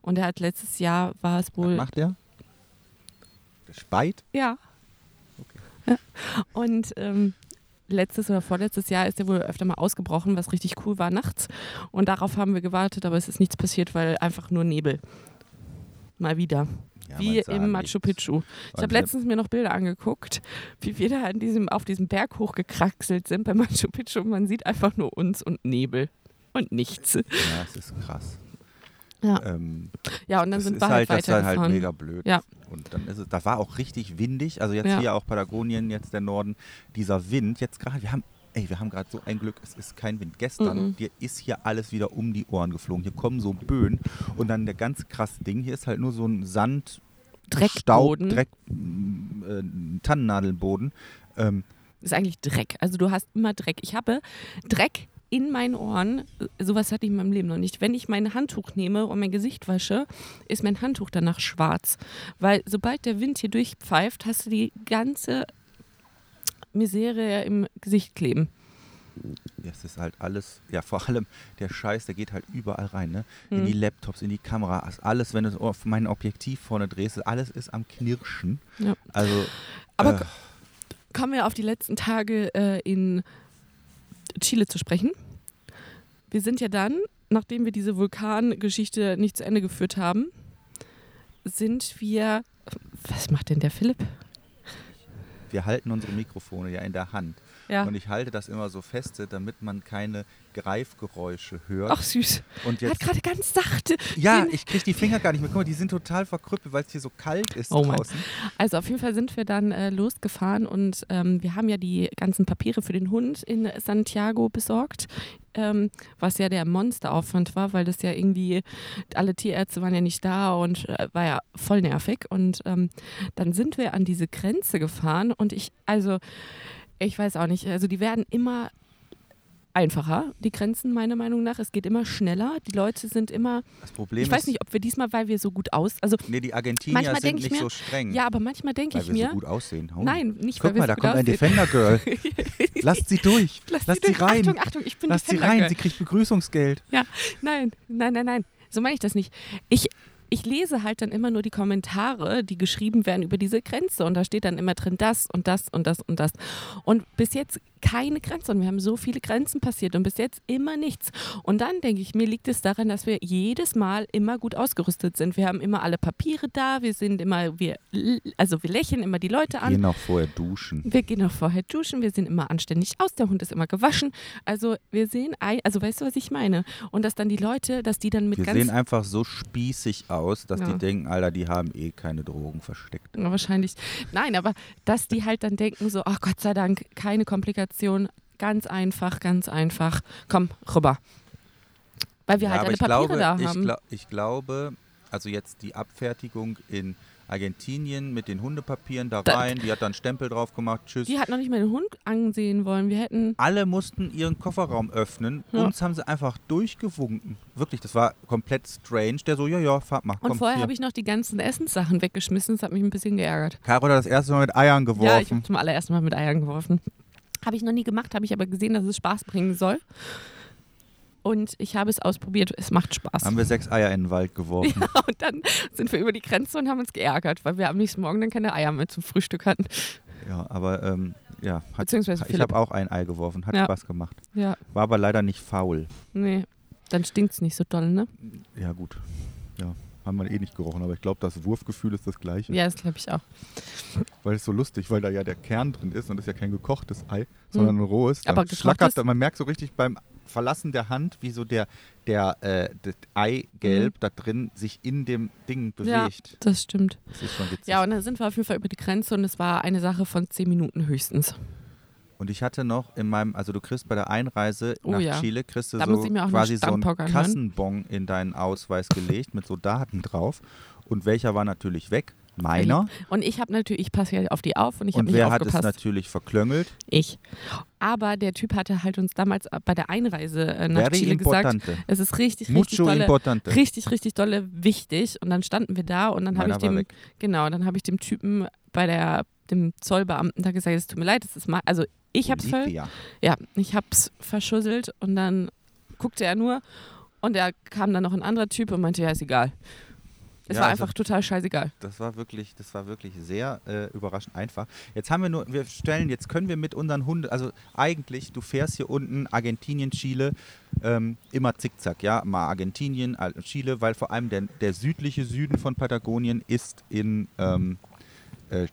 Und er hat letztes Jahr, war es Was wohl. macht der? Der speit? Ja. Okay. Ja. Und ähm, letztes oder vorletztes Jahr ist er wohl öfter mal ausgebrochen, was richtig cool war nachts. Und darauf haben wir gewartet, aber es ist nichts passiert, weil einfach nur Nebel. Mal wieder. Ja, wie im Machu. Picchu. Ich habe letztens mir noch Bilder angeguckt, wie wir da diesem, auf diesem Berg hochgekraxelt sind bei Machu Picchu. Und man sieht einfach nur uns und Nebel und nichts. Ja, es ist krass. Ja, Ähm, ja und dann das sind wir halt halt, das ist halt mega blöd. Ja. Und dann ist es, da war auch richtig windig. Also jetzt Ja. hier auch Patagonien, jetzt der Norden, dieser Wind. Jetzt gerade, wir haben, ey, wir haben gerade so ein Glück, es ist kein Wind. Gestern, Mhm. dir ist hier alles wieder um die Ohren geflogen. Hier kommen so Böen und dann der ganz krasse Ding. Hier ist halt nur so ein Sand, Staub, Dreckboden. Dreck, m, äh, Tannennadelboden. Ähm, ist eigentlich Dreck. Also du hast immer Dreck. Ich habe Dreck in meinen Ohren. Sowas hatte ich in meinem Leben noch nicht. Wenn ich mein Handtuch nehme und mein Gesicht wasche, ist mein Handtuch danach schwarz. Weil sobald der Wind hier durchpfeift, hast du die ganze Misere im Gesicht kleben. Ja, es ist halt alles, ja vor allem der Scheiß, der geht halt überall rein, ne? In Hm. die Laptops, in die Kameras, alles, wenn du auf mein Objektiv vorne drehst, alles ist am Knirschen. Ja. Also, Aber äh, kommen wir auf die letzten Tage äh, in Chile zu sprechen. Wir sind ja dann, nachdem wir diese Vulkangeschichte nicht zu Ende geführt haben, sind wir. Was macht denn der Philipp? Wir halten unsere Mikrofone ja in der Hand. Ja. Und ich halte das immer so feste, damit man keine Greifgeräusche hört. Ach süß. und Er hat jetzt, gerade ganz sachte. ja, ich kriege die Finger gar nicht mehr. Guck mal, die sind total verkrüppelt, weil es hier so kalt ist Oh Mann. draußen. Also auf jeden Fall sind wir dann äh, losgefahren und ähm, wir haben ja die ganzen Papiere für den Hund in Santiago besorgt, ähm, was ja der Monsteraufwand war, weil das ja irgendwie, alle Tierärzte waren ja nicht da und äh, war ja voll nervig. Und ähm, dann sind wir an diese Grenze gefahren und ich, also ich weiß auch nicht, also die werden immer einfacher, die Grenzen meiner Meinung nach. Es geht immer schneller. Die Leute sind immer, Das Problem ich weiß nicht, ob wir diesmal, weil wir so gut aus, also nee, die Argentinier sind nicht mir, so streng. ja, aber manchmal denke weil ich wir mir, so gut aussehen. Oh. Nein, nicht Guck weil wir mal, so da kommt ein aussehen. Defender Girl. [LAUGHS] Lasst sie durch. Lass Lasst sie durch. rein. Achtung, Achtung, ich bin Lasst sie rein. Girl. Sie kriegt Begrüßungsgeld. Ja, nein, nein, nein, nein. So meine ich das nicht. Ich, ich lese halt dann immer nur die Kommentare, die geschrieben werden über diese Grenze. Und da steht dann immer drin das und das und das und das. Und bis jetzt keine Grenze. Und wir haben so viele Grenzen passiert und bis jetzt immer nichts. Und dann denke ich, mir liegt es daran, dass wir jedes Mal immer gut ausgerüstet sind. Wir haben immer alle Papiere da, wir sind immer, wir, also wir lächeln immer die Leute an. Gehen noch vorher duschen. Wir gehen auch vorher duschen, wir sehen immer anständig aus, der Hund ist immer gewaschen. Also wir sehen, also weißt du, was ich meine? Und dass dann die Leute, dass die dann mit Wir ganz... sehen einfach so spießig aus, dass Ja. die denken, Alter, die haben eh keine Drogen versteckt. Ja, wahrscheinlich. Nein, aber dass die halt dann denken so, ach Gott sei Dank, keine Komplikation, ganz einfach, ganz einfach. Komm, rüber. Weil wir Ja, halt alle ich Papiere glaube, da ich, haben. gla ich glaube, also jetzt die Abfertigung in Argentinien mit den Hundepapieren da rein, die hat dann Stempel drauf gemacht, tschüss. die hat noch nicht mal den Hund ansehen wollen. Wir hätten, Alle mussten ihren Kofferraum öffnen. Ja. Uns haben sie einfach durchgewunken. Wirklich, das war komplett strange. Der so, ja, ja, fahr mal. und komm, vorher habe ich noch die ganzen Essenssachen weggeschmissen. Das hat mich ein bisschen geärgert. Caro hat das erste Mal mit Eiern Ja, ich geworfen. habe zum allerersten Mal mit Eiern geworfen. Habe ich noch nie gemacht, habe ich aber gesehen, dass es Spaß bringen soll. Und ich habe es ausprobiert. Es macht Spaß. haben wir sechs Eier in den Wald geworfen. [LAUGHS] Ja, und dann sind wir über die Grenze und haben uns geärgert, weil wir am nächsten Morgen dann keine Eier mehr zum Frühstück hatten. Ja, aber ähm, ja, hat, Beziehungsweise ich habe auch ein Ei geworfen. Hat Ja. Spaß gemacht. Ja, War aber leider nicht faul. nee. Dann stinkt es nicht so doll, ne? Ja, gut. Ja, haben wir eh nicht gerochen, aber ich glaube, das Wurfgefühl ist das gleiche. Ja, das glaube ich auch. Weil es so lustig, weil da ja der Kern drin ist und das ist ja kein gekochtes Ei, sondern ein rohes. Da Hm. Aber schlackert, man merkt so richtig beim Verlassen der Hand, wie so der, der äh, das Mhm. Eigelb da drin sich in dem Ding Ja, bewegt. das stimmt. Das ist schon witzig. Ja, und dann sind wir auf jeden Fall über die Grenze und es war eine Sache von zehn Minuten höchstens. Und ich hatte noch in meinem, also du kriegst bei der Einreise Oh nach ja. Chile, kriegst du Da so quasi so einen. Kassenbon in deinen Ausweis gelegt mit so Daten drauf. Und welcher war natürlich weg? Meiner. Und ich habe natürlich, ich passe ja auf die auf und ich habe Und nicht wer hat es natürlich verklöngelt? ich. Aber der Typ hatte halt uns damals bei der Einreise äh, nach Very Chile gesagt, importante. es ist richtig, richtig Mucho dolle, importante. richtig, richtig dolle wichtig. Und dann standen wir da und dann habe ich dem, weg. genau, dann habe ich dem Typen bei der, dem Zollbeamten da gesagt, es tut mir leid, es ist mal, also ich habe es ver, ja, ich hab's verschusselt und dann guckte er nur und da kam dann noch ein anderer Typ und meinte, ja, ist egal. Es Ja, war also- einfach total scheißegal. Das war wirklich, das war wirklich sehr äh, überraschend einfach. Jetzt haben wir nur, wir stellen, jetzt können wir mit unseren Hunden, also eigentlich, du fährst hier unten Argentinien, Chile, ähm, immer zickzack, ja, mal Argentinien, Chile, weil vor allem der, der südliche Süden von Patagonien ist in ähm, äh,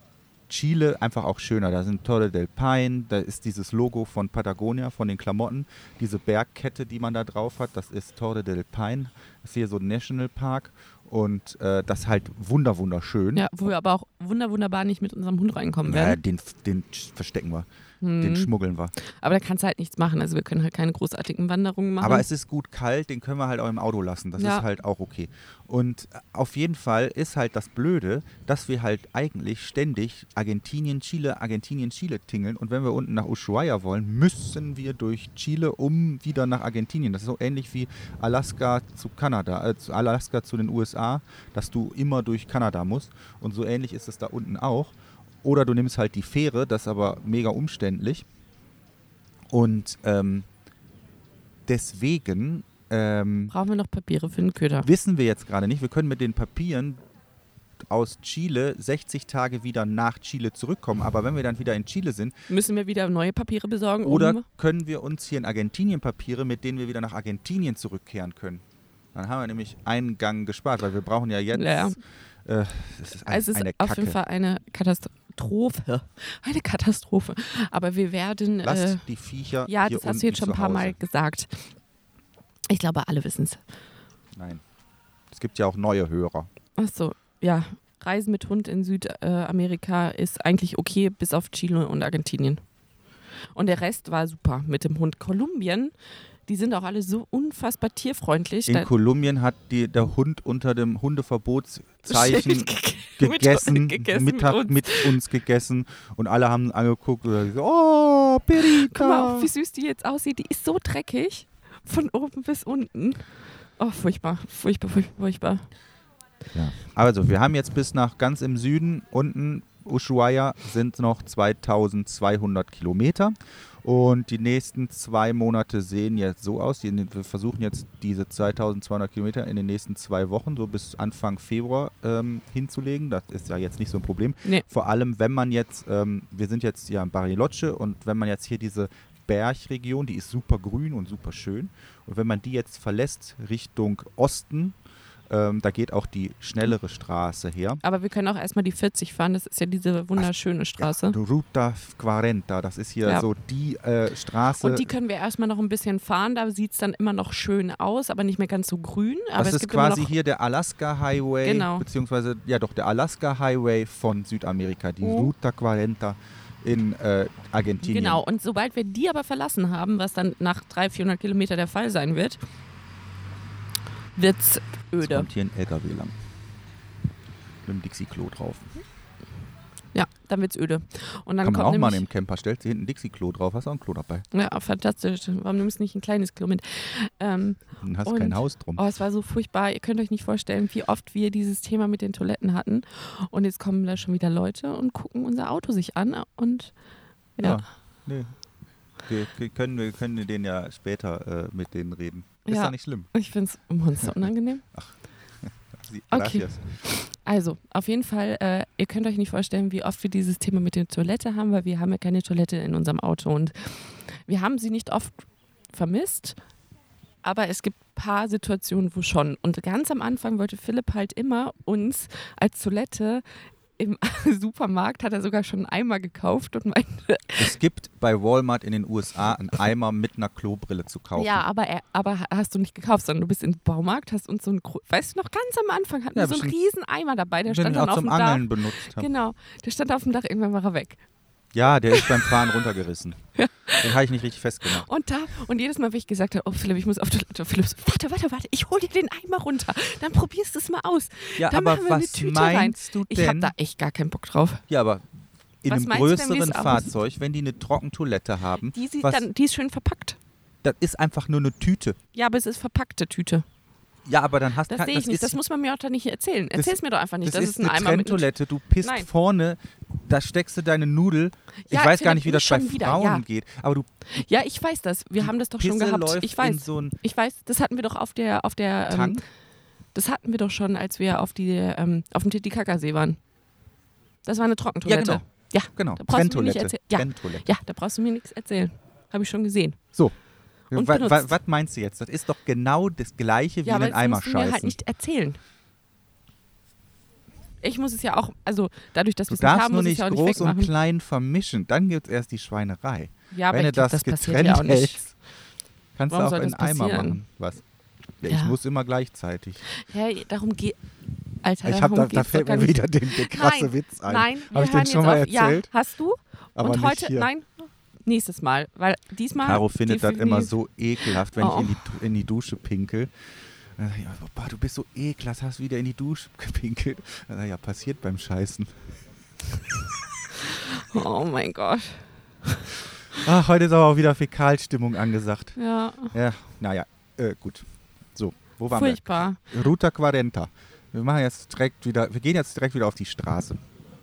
Chile einfach auch schöner. Da sind Torre del Paine, da ist dieses Logo von Patagonia, von den Klamotten, diese Bergkette, die man da drauf hat, das ist Torre del Paine, das ist hier so ein Nationalpark und äh, das ist halt wunder wunderschön. Ja, wo wir aber auch wunder wunderbar nicht mit unserem Hund reinkommen werden. den, den verstecken wir, den Hm. schmuggeln wir. Aber da kannst du halt nichts machen. Also wir können halt keine großartigen Wanderungen machen. Aber es ist gut kalt, den können wir halt auch im Auto lassen. Das Ja. ist halt auch okay. Und auf jeden Fall ist halt das Blöde, dass wir halt eigentlich ständig Argentinien, Chile, Argentinien, Chile tingeln. Und wenn wir unten nach Ushuaia wollen, müssen wir durch Chile, um wieder nach Argentinien. Das ist so ähnlich wie Alaska zu Kanada, äh, Alaska zu den USA, dass du immer durch Kanada musst. Und so ähnlich ist es da unten auch. Oder du nimmst halt die Fähre, das ist aber mega umständlich. Und ähm, deswegen ähm, Brauchen wir noch Papiere für den Köder? wissen wir jetzt gerade nicht. Wir können mit den Papieren aus Chile 60 Tage wieder nach Chile zurückkommen. Aber wenn wir dann wieder in Chile sind, Müssen wir wieder neue Papiere besorgen? oder um können wir uns hier in Argentinien Papiere, mit denen wir wieder nach Argentinien zurückkehren können. Dann haben wir nämlich einen Gang gespart, weil wir brauchen ja jetzt. Ja. Äh, das ist ein, es ist eine auf Kacke. jeden Fall eine Katastrophe. [LAUGHS] Eine Katastrophe. Aber wir werden. Lasst Äh, die Viecher. ja, das hast du jetzt schon ein paar Hause. Mal gesagt. Ich glaube, alle wissen es. Nein. Es gibt ja auch neue Hörer. Achso, ja. Reisen mit Hund in Südamerika ist eigentlich okay, bis auf Chile und Argentinien. Und der Rest war super mit dem Hund. Kolumbien, die sind auch alle so unfassbar tierfreundlich. In Da- Kolumbien hat die, der Hund unter dem Hundeverbotszeichen [LAUGHS] Mit gegessen, gegessen Mittag mit mit uns. uns. gegessen und alle haben angeguckt und gesagt, oh, Perita. Guck mal, auch, wie süß die jetzt aussieht. Die ist so dreckig. Von oben bis unten. Oh, furchtbar. Furchtbar, furchtbar, furchtbar. Ja. Also, wir haben jetzt bis nach ganz im Süden, unten Ushuaia, sind noch 2200 Kilometer. Und die nächsten zwei Monate sehen jetzt so aus. Wir versuchen jetzt diese 2200 Kilometer in den nächsten zwei Wochen, so bis Anfang Februar, ähm, hinzulegen. Das ist ja jetzt nicht so ein Problem. Nee. Vor allem, wenn man jetzt, ähm, wir sind jetzt ja in Bariloche und wenn man jetzt hier diese Bergregion, die ist super grün und super schön. Und wenn man die jetzt verlässt Richtung Osten, ähm, da geht auch die schnellere Straße her. Aber wir können auch erstmal die 40 fahren. Das ist ja diese wunderschöne Straße. Ja, Ruta 40, das ist hier Ja. so die äh, Straße. Und die können wir erstmal noch ein bisschen fahren. Da sieht es dann immer noch schön aus, aber nicht mehr ganz so grün. Aber das es ist quasi hier der Alaska Highway, Genau. beziehungsweise, ja doch, der Alaska Highway von Südamerika, die Mhm. Ruta 40 in äh, Argentinien. Genau, und sobald wir die aber verlassen haben, was dann nach 300, 400 Kilometer der Fall sein wird, wird's Jetzt öde. kommt hier ein LKW lang. Mit dem Dixie-Klo drauf. Ja, dann wird's öde. Und dann Kann man kommt auch mal im Camper, stellst du hinten ein Dixie-Klo drauf, hast auch ein Klo dabei. ja, fantastisch. Warum nimmst du nicht ein kleines Klo mit? Ähm, Dann hast Und- kein Haus drum. oh, es war so furchtbar. Ihr könnt euch nicht vorstellen, wie oft wir dieses Thema mit den Toiletten hatten. Und jetzt kommen da schon wieder Leute und gucken unser Auto sich an und ja. Ja. Nee. Wir, wir, können, wir können den ja später äh, mit denen reden. Ist Ja. nicht schlimm. Ich finde es monster unangenehm. [LAUGHS] [LAUGHS] Sie- Okay. Also, auf jeden Fall, äh, ihr könnt euch nicht vorstellen, wie oft wir dieses Thema mit der Toilette haben, weil wir haben ja keine Toilette in unserem Auto und wir haben sie nicht oft vermisst, aber es gibt ein paar Situationen, wo schon. Und ganz am Anfang wollte Philipp halt immer uns als Toilette im [LAUGHS] Supermarkt hat er sogar schon einen Eimer gekauft und meinte. Es gibt bei Walmart in den USA einen Eimer mit einer Klobrille zu kaufen. Ja, aber, er, aber hast du nicht gekauft, sondern du bist im Baumarkt, hast uns so ein, weißt du noch, ganz am Anfang hatten Ja, wir so einen riesen Eimer dabei, der stand dann auch auf zum dem Angeln Dach. benutzt habe. Genau, der stand auf dem Dach, irgendwann war er weg. Ja, der ist beim Fahren runtergerissen. Den habe ich nicht richtig festgemacht. Und da, und jedes Mal, wenn ich gesagt habe, oh Philipp, ich muss auf Toilette, Philipp, so, warte, warte, warte, ich hol dir den Eimer runter, dann probierst du es mal aus. Ja, Dann aber machen wir eine was Tüte rein. meinst du Ich habe denn? da echt gar keinen Bock drauf. Ja, aber in Was einem denn, größeren? Fahrzeug, wenn die eine Trockentoilette haben, Die, sieht was, dann, die ist schön verpackt. das ist einfach nur eine Tüte. Ja, aber es ist verpackte Tüte. Ja, aber dann hast Das kann- sehe ich nicht. ist, Das muss man mir auch da nicht erzählen. Erzähl's mir doch einfach nicht. das Das, ist ist ein eine Trenntoilette. Du pisst Nein. vorne, da steckst du deine Nudel. Ich Ja, weiß gar nicht, wie das nicht bei schon wieder, Frauen ja. geht, aber du Ja, ich weiß das. Wir haben das doch schon Pisse gehabt. läuft Ich weiß. so Ich weiß, das hatten wir doch auf der, auf der, ähm, Tank. das hatten wir doch schon, als wir auf die, ähm, auf dem Titicacasee waren. Das war eine Trockentoilette. Ja, genau. Ja, Genau, da brauchst du mir nicht. Ja. Ja, da brauchst du mir nichts erzählen. Habe ich schon gesehen. So. Und Wa- benutzt. Was meinst du jetzt? Das ist doch genau das gleiche wie ja, in den Eimer musst du mir halt scheißen. nicht erzählen. Ich muss es ja auch, also dadurch, dass wir es haben, nur muss ich ja auch nicht groß und klein vermischen. Dann gibt es erst die Schweinerei. Ja, aber Wenn du das, das getrennt ja hältst, kannst Warum du auch in Eimer machen. Was? Ja, Ja. Ich muss immer gleichzeitig. Hey, darum geht. Alter, ich hab da, da fällt mir wieder den, der krasse Nein, Witz ein. Nein, Hab wir ich den schon mal auf. erzählt? Ja, hast du? Aber Und nicht heute, hier. nein, nächstes Mal, weil diesmal. Caro findet das immer so ekelhaft, wenn Oh. ich in die, Du- in die Dusche pinkel. Dann sag ich, immer, boah, du bist so ekelhaft, hast wieder in die Dusche gepinkelt. Dann ich, ja, passiert beim Scheißen. [LAUGHS] Oh mein Gott. Ach, heute ist aber auch wieder Fäkalstimmung angesagt. Ja, Ja, naja, äh, gut. So, wo waren furchtbar. wir? Ruta Quarenta. Wir machen jetzt direkt wieder, wir gehen jetzt direkt wieder auf die Straße.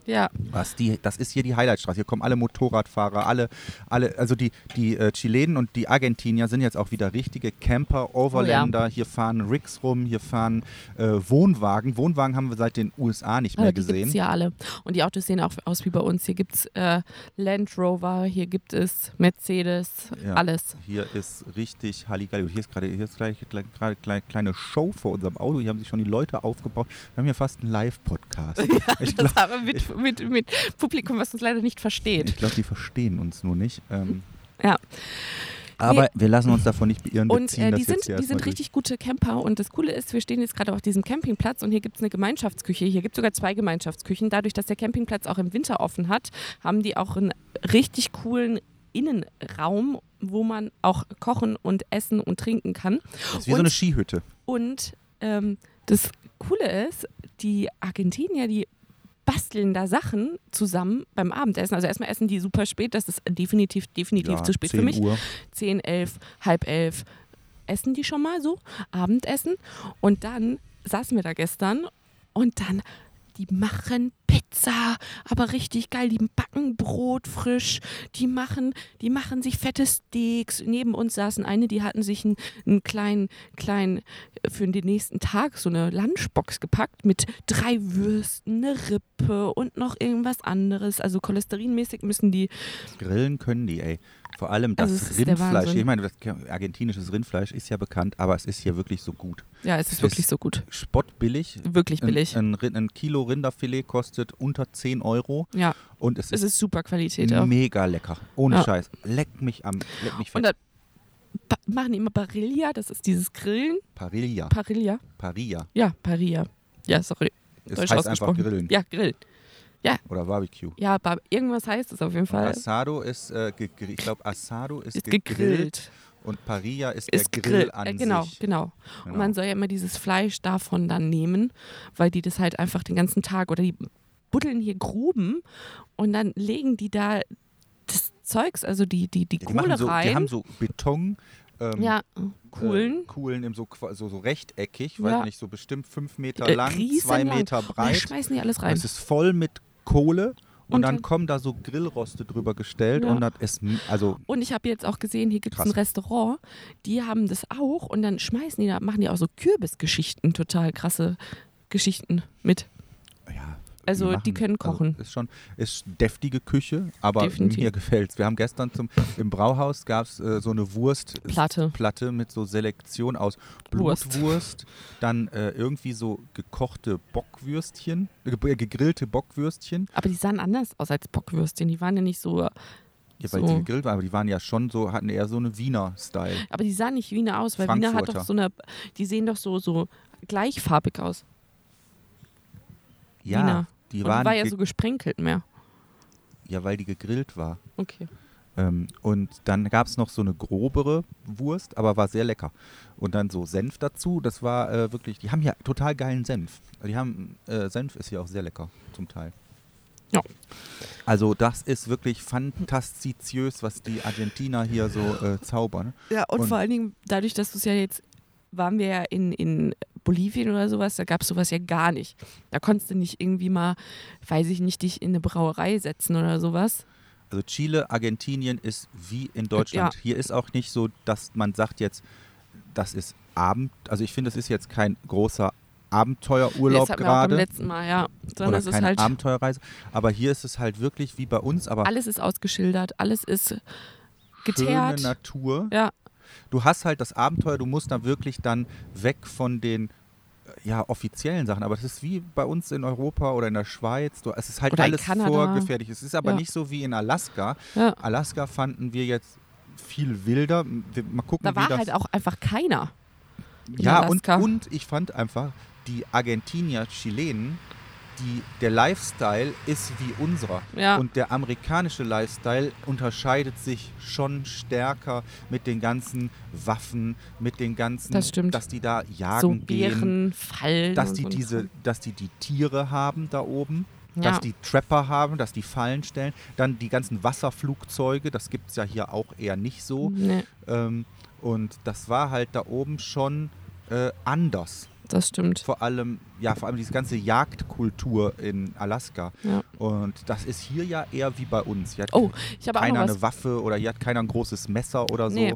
Ja, Was die, das ist hier die Highlightstraße. Hier kommen alle Motorradfahrer, alle, alle, also die, die äh, Chilenen und die Argentinier sind jetzt auch wieder richtige Camper, Overländer. Hier fahren Rigs rum, hier fahren äh, Wohnwagen. Wohnwagen haben wir seit den USA nicht mehr die gesehen. es ja alle. Und die Autos sehen auch aus wie bei uns. Hier gibt es äh, Land Rover, hier gibt es Mercedes, Ja. alles. Hier ist richtig Halligalli. Hier ist gerade gerade eine kleine Show vor unserem Auto. Hier haben sich schon die Leute aufgebaut. Wir haben hier fast einen Live-Podcast. [LAUGHS] ich das glaube, aber mit, mit, mit Publikum, was uns leider nicht versteht. ich glaub, die verstehen uns nur nicht. Ähm, Ja. aber wir lassen uns davon nicht beirren. Und äh, die sind, die sind durch. richtig gute Camper. Und das Coole ist, wir stehen jetzt gerade auf diesem Campingplatz und hier gibt es eine Gemeinschaftsküche. Hier gibt es sogar zwei Gemeinschaftsküchen. Dadurch, dass der Campingplatz auch im Winter offen hat, haben die auch einen richtig coolen Innenraum, wo man auch kochen und essen und trinken kann. Das ist wie so und- eine Skihütte. Und ähm, das Coole ist, die Argentinier, die basteln da Sachen zusammen beim Abendessen. Also erstmal essen die super spät, das ist definitiv, definitiv Ja, zu spät 10 für mich. Uhr. 10, 11, halb elf essen die schon mal so, Abendessen. Und dann saßen wir da gestern und dann, die machen Pizza, aber richtig geil. Die backen Brot frisch, die machen, die machen sich fette Steaks. Neben uns saßen eine, die hatten sich einen, einen kleinen, kleinen, äh, für den nächsten Tag so eine Lunchbox gepackt mit drei Würsten, eine Rippe und noch irgendwas anderes. Also cholesterinmäßig müssen die Grillen können die, ey. Vor allem das Also ist der Rindfleisch. Ich meine, das argentinisches Rindfleisch ist ja bekannt, aber es ist hier wirklich so gut. Ja, es ist Es wirklich ist so gut. Spottbillig. Wirklich billig. Ein, ein, ein Kilo Rinderfilet kostet unter 10 Euro Ja, und es es ist ist super Qualität auch. mega lecker. Ohne Ja. Scheiß. Leck mich am, leck mich Und fett. pa- machen die immer Parilla, das ist dieses Grillen. Parilla. Parilla? Parilla. Ja, Parilla. Ja, sorry. Es Deutsch heißt einfach. Grillen. Ja, Grillen. Oder Barbecue. Ja, aber irgendwas heißt es auf jeden Und Fall. Asado ist, äh, ich glaube, Asado ist, Ist gegrillt, gegrillt. und Parilla ist, Ist der Grill gegrillt. an Äh, genau, sich. genau. Genau. Und man soll ja immer dieses Fleisch davon dann nehmen, weil die das halt einfach den ganzen Tag oder die buddeln hier Gruben und dann legen die da das Zeugs, also die, die, die die, Kohle so, rein. die haben so Beton. Ähm, ja, Kuhlen. Äh, Kuhlen im so, so, so rechteckig, Ja. weiß nicht, so bestimmt fünf Meter Äh, lang, zwei riesenlang. Meter Und da breit. schmeißen die alles Und rein. es ist voll mit Kohle und, Und dann kommen da so Grillroste drüber gestellt Ja. und das ist, also Und ich habe jetzt auch gesehen, hier gibt es ein. Restaurant, die haben das auch und dann schmeißen die da, machen die auch so Kürbisgeschichten, total krasse Geschichten mit. Also die, machen- können kochen. Also ist schon ist deftige Küche, aber Definitiv. mir [LAUGHS] gefällt's. Wir haben gestern zum im Brauhaus gab's äh, so eine Wurst Platte. Platte mit so Selektion aus Wurst. Blutwurst, dann äh, irgendwie so gekochte Bockwürstchen, äh, ge- gegrillte Bockwürstchen, Aber die sahen anders aus als Bockwürstchen. Die waren ja nicht so. ja, weil So. die gegrillt waren, aber die waren ja schon so, hatten eher so eine Wiener-Style. Aber die sahen nicht Wiener aus, weil Wiener hat doch so eine. Die sehen doch so, so gleichfarbig aus. Ja, Wiener. Die Und waren, war ja so gesprenkelt mehr. ja, weil die gegrillt war. Okay. Ähm, und dann gab es noch so eine grobere Wurst, aber war sehr lecker. Und dann so Senf dazu, das war äh, wirklich, die haben ja total geilen Senf. Die haben, äh, Senf ist hier auch sehr lecker, zum Teil. Ja. Also das ist wirklich fantastiziös, was die Argentiner hier so äh, zaubern. Ja, und, Und- vor allen Dingen, dadurch, dass du es ja jetzt, waren wir ja in, in Bolivien oder sowas, da gab es sowas ja gar nicht. Da konntest du nicht irgendwie mal, weiß ich nicht, dich in eine Brauerei setzen oder sowas. Also Chile, Argentinien ist wie in Deutschland. Hier ist auch nicht so, dass man sagt jetzt, das ist Abend, also ich finde, das ist jetzt kein großer Abenteuerurlaub auch beim gerade. letzten Mal, ja. Sondern oder es ist keine halt, Abenteuerreise. Aber hier ist es halt wirklich wie bei uns, aber alles ist ausgeschildert, alles ist schöne geteert. Natur. Ja, Du hast halt das Abenteuer, du musst da wirklich dann weg von den ja, offiziellen Sachen. Aber es ist wie bei uns in Europa oder in der Schweiz. Du, es ist halt Oder alles vorgefertigt. Es ist aber Ja. nicht so wie in Alaska. ja. Alaska fanden wir jetzt viel wilder. Wir, mal gucken, Da war das halt auch einfach keiner. in Ja, und, und ich fand einfach, die Argentinier, Chilenen, die, der Lifestyle ist wie unserer. Ja. Und der amerikanische Lifestyle unterscheidet sich schon stärker mit den ganzen Waffen, mit den ganzen, Das stimmt. dass die da jagen so gehen, Bären, Fallen. dass die so diese, Kram. dass die die Tiere haben da oben. Ja. Dass die Trapper haben, dass die Fallen stellen. Dann die ganzen Wasserflugzeuge, das gibt es ja hier auch eher nicht so. Nee, Ähm, und das war halt da oben schon äh, anders. das stimmt. Vor allem, ja, vor allem diese ganze Jagdkultur in Alaska. Ja. Und das ist hier ja eher wie bei uns. Hier hat Oh, ich habe auch keiner eine Waffe oder hier hat keiner ein großes Messer oder so. Nee.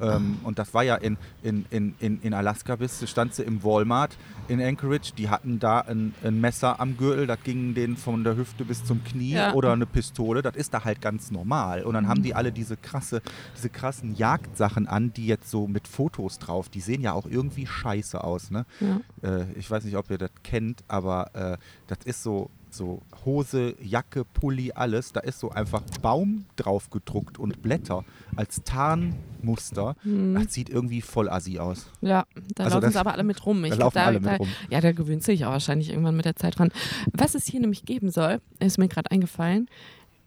Ähm, und das war ja in, in, in, in, in Alaska, bist du, stand sie im Walmart in Anchorage, die hatten da ein, ein Messer am Gürtel, das ging denen von der Hüfte bis zum Knie Ja. Mhm. oder eine Pistole, das ist da halt ganz normal. Und dann haben die alle diese krasse, diese krassen Jagdsachen an, die jetzt so mit Fotos drauf, die sehen ja auch irgendwie scheiße aus, ne? Ja. Äh, ich weiß nicht, ob ihr das kennt, aber äh, das ist so, so Hose, Jacke, Pulli, alles. Da ist so einfach Baum drauf gedruckt und Blätter als Tarnmuster. Das sieht irgendwie voll assi aus. Ja, da Also laufen das- sie aber alle mit rum. Ich da glaub, laufen alle mit da, rum. Ja, da gewöhnt sich auch wahrscheinlich irgendwann mit der Zeit dran. Was es hier nämlich geben soll, ist mir gerade eingefallen.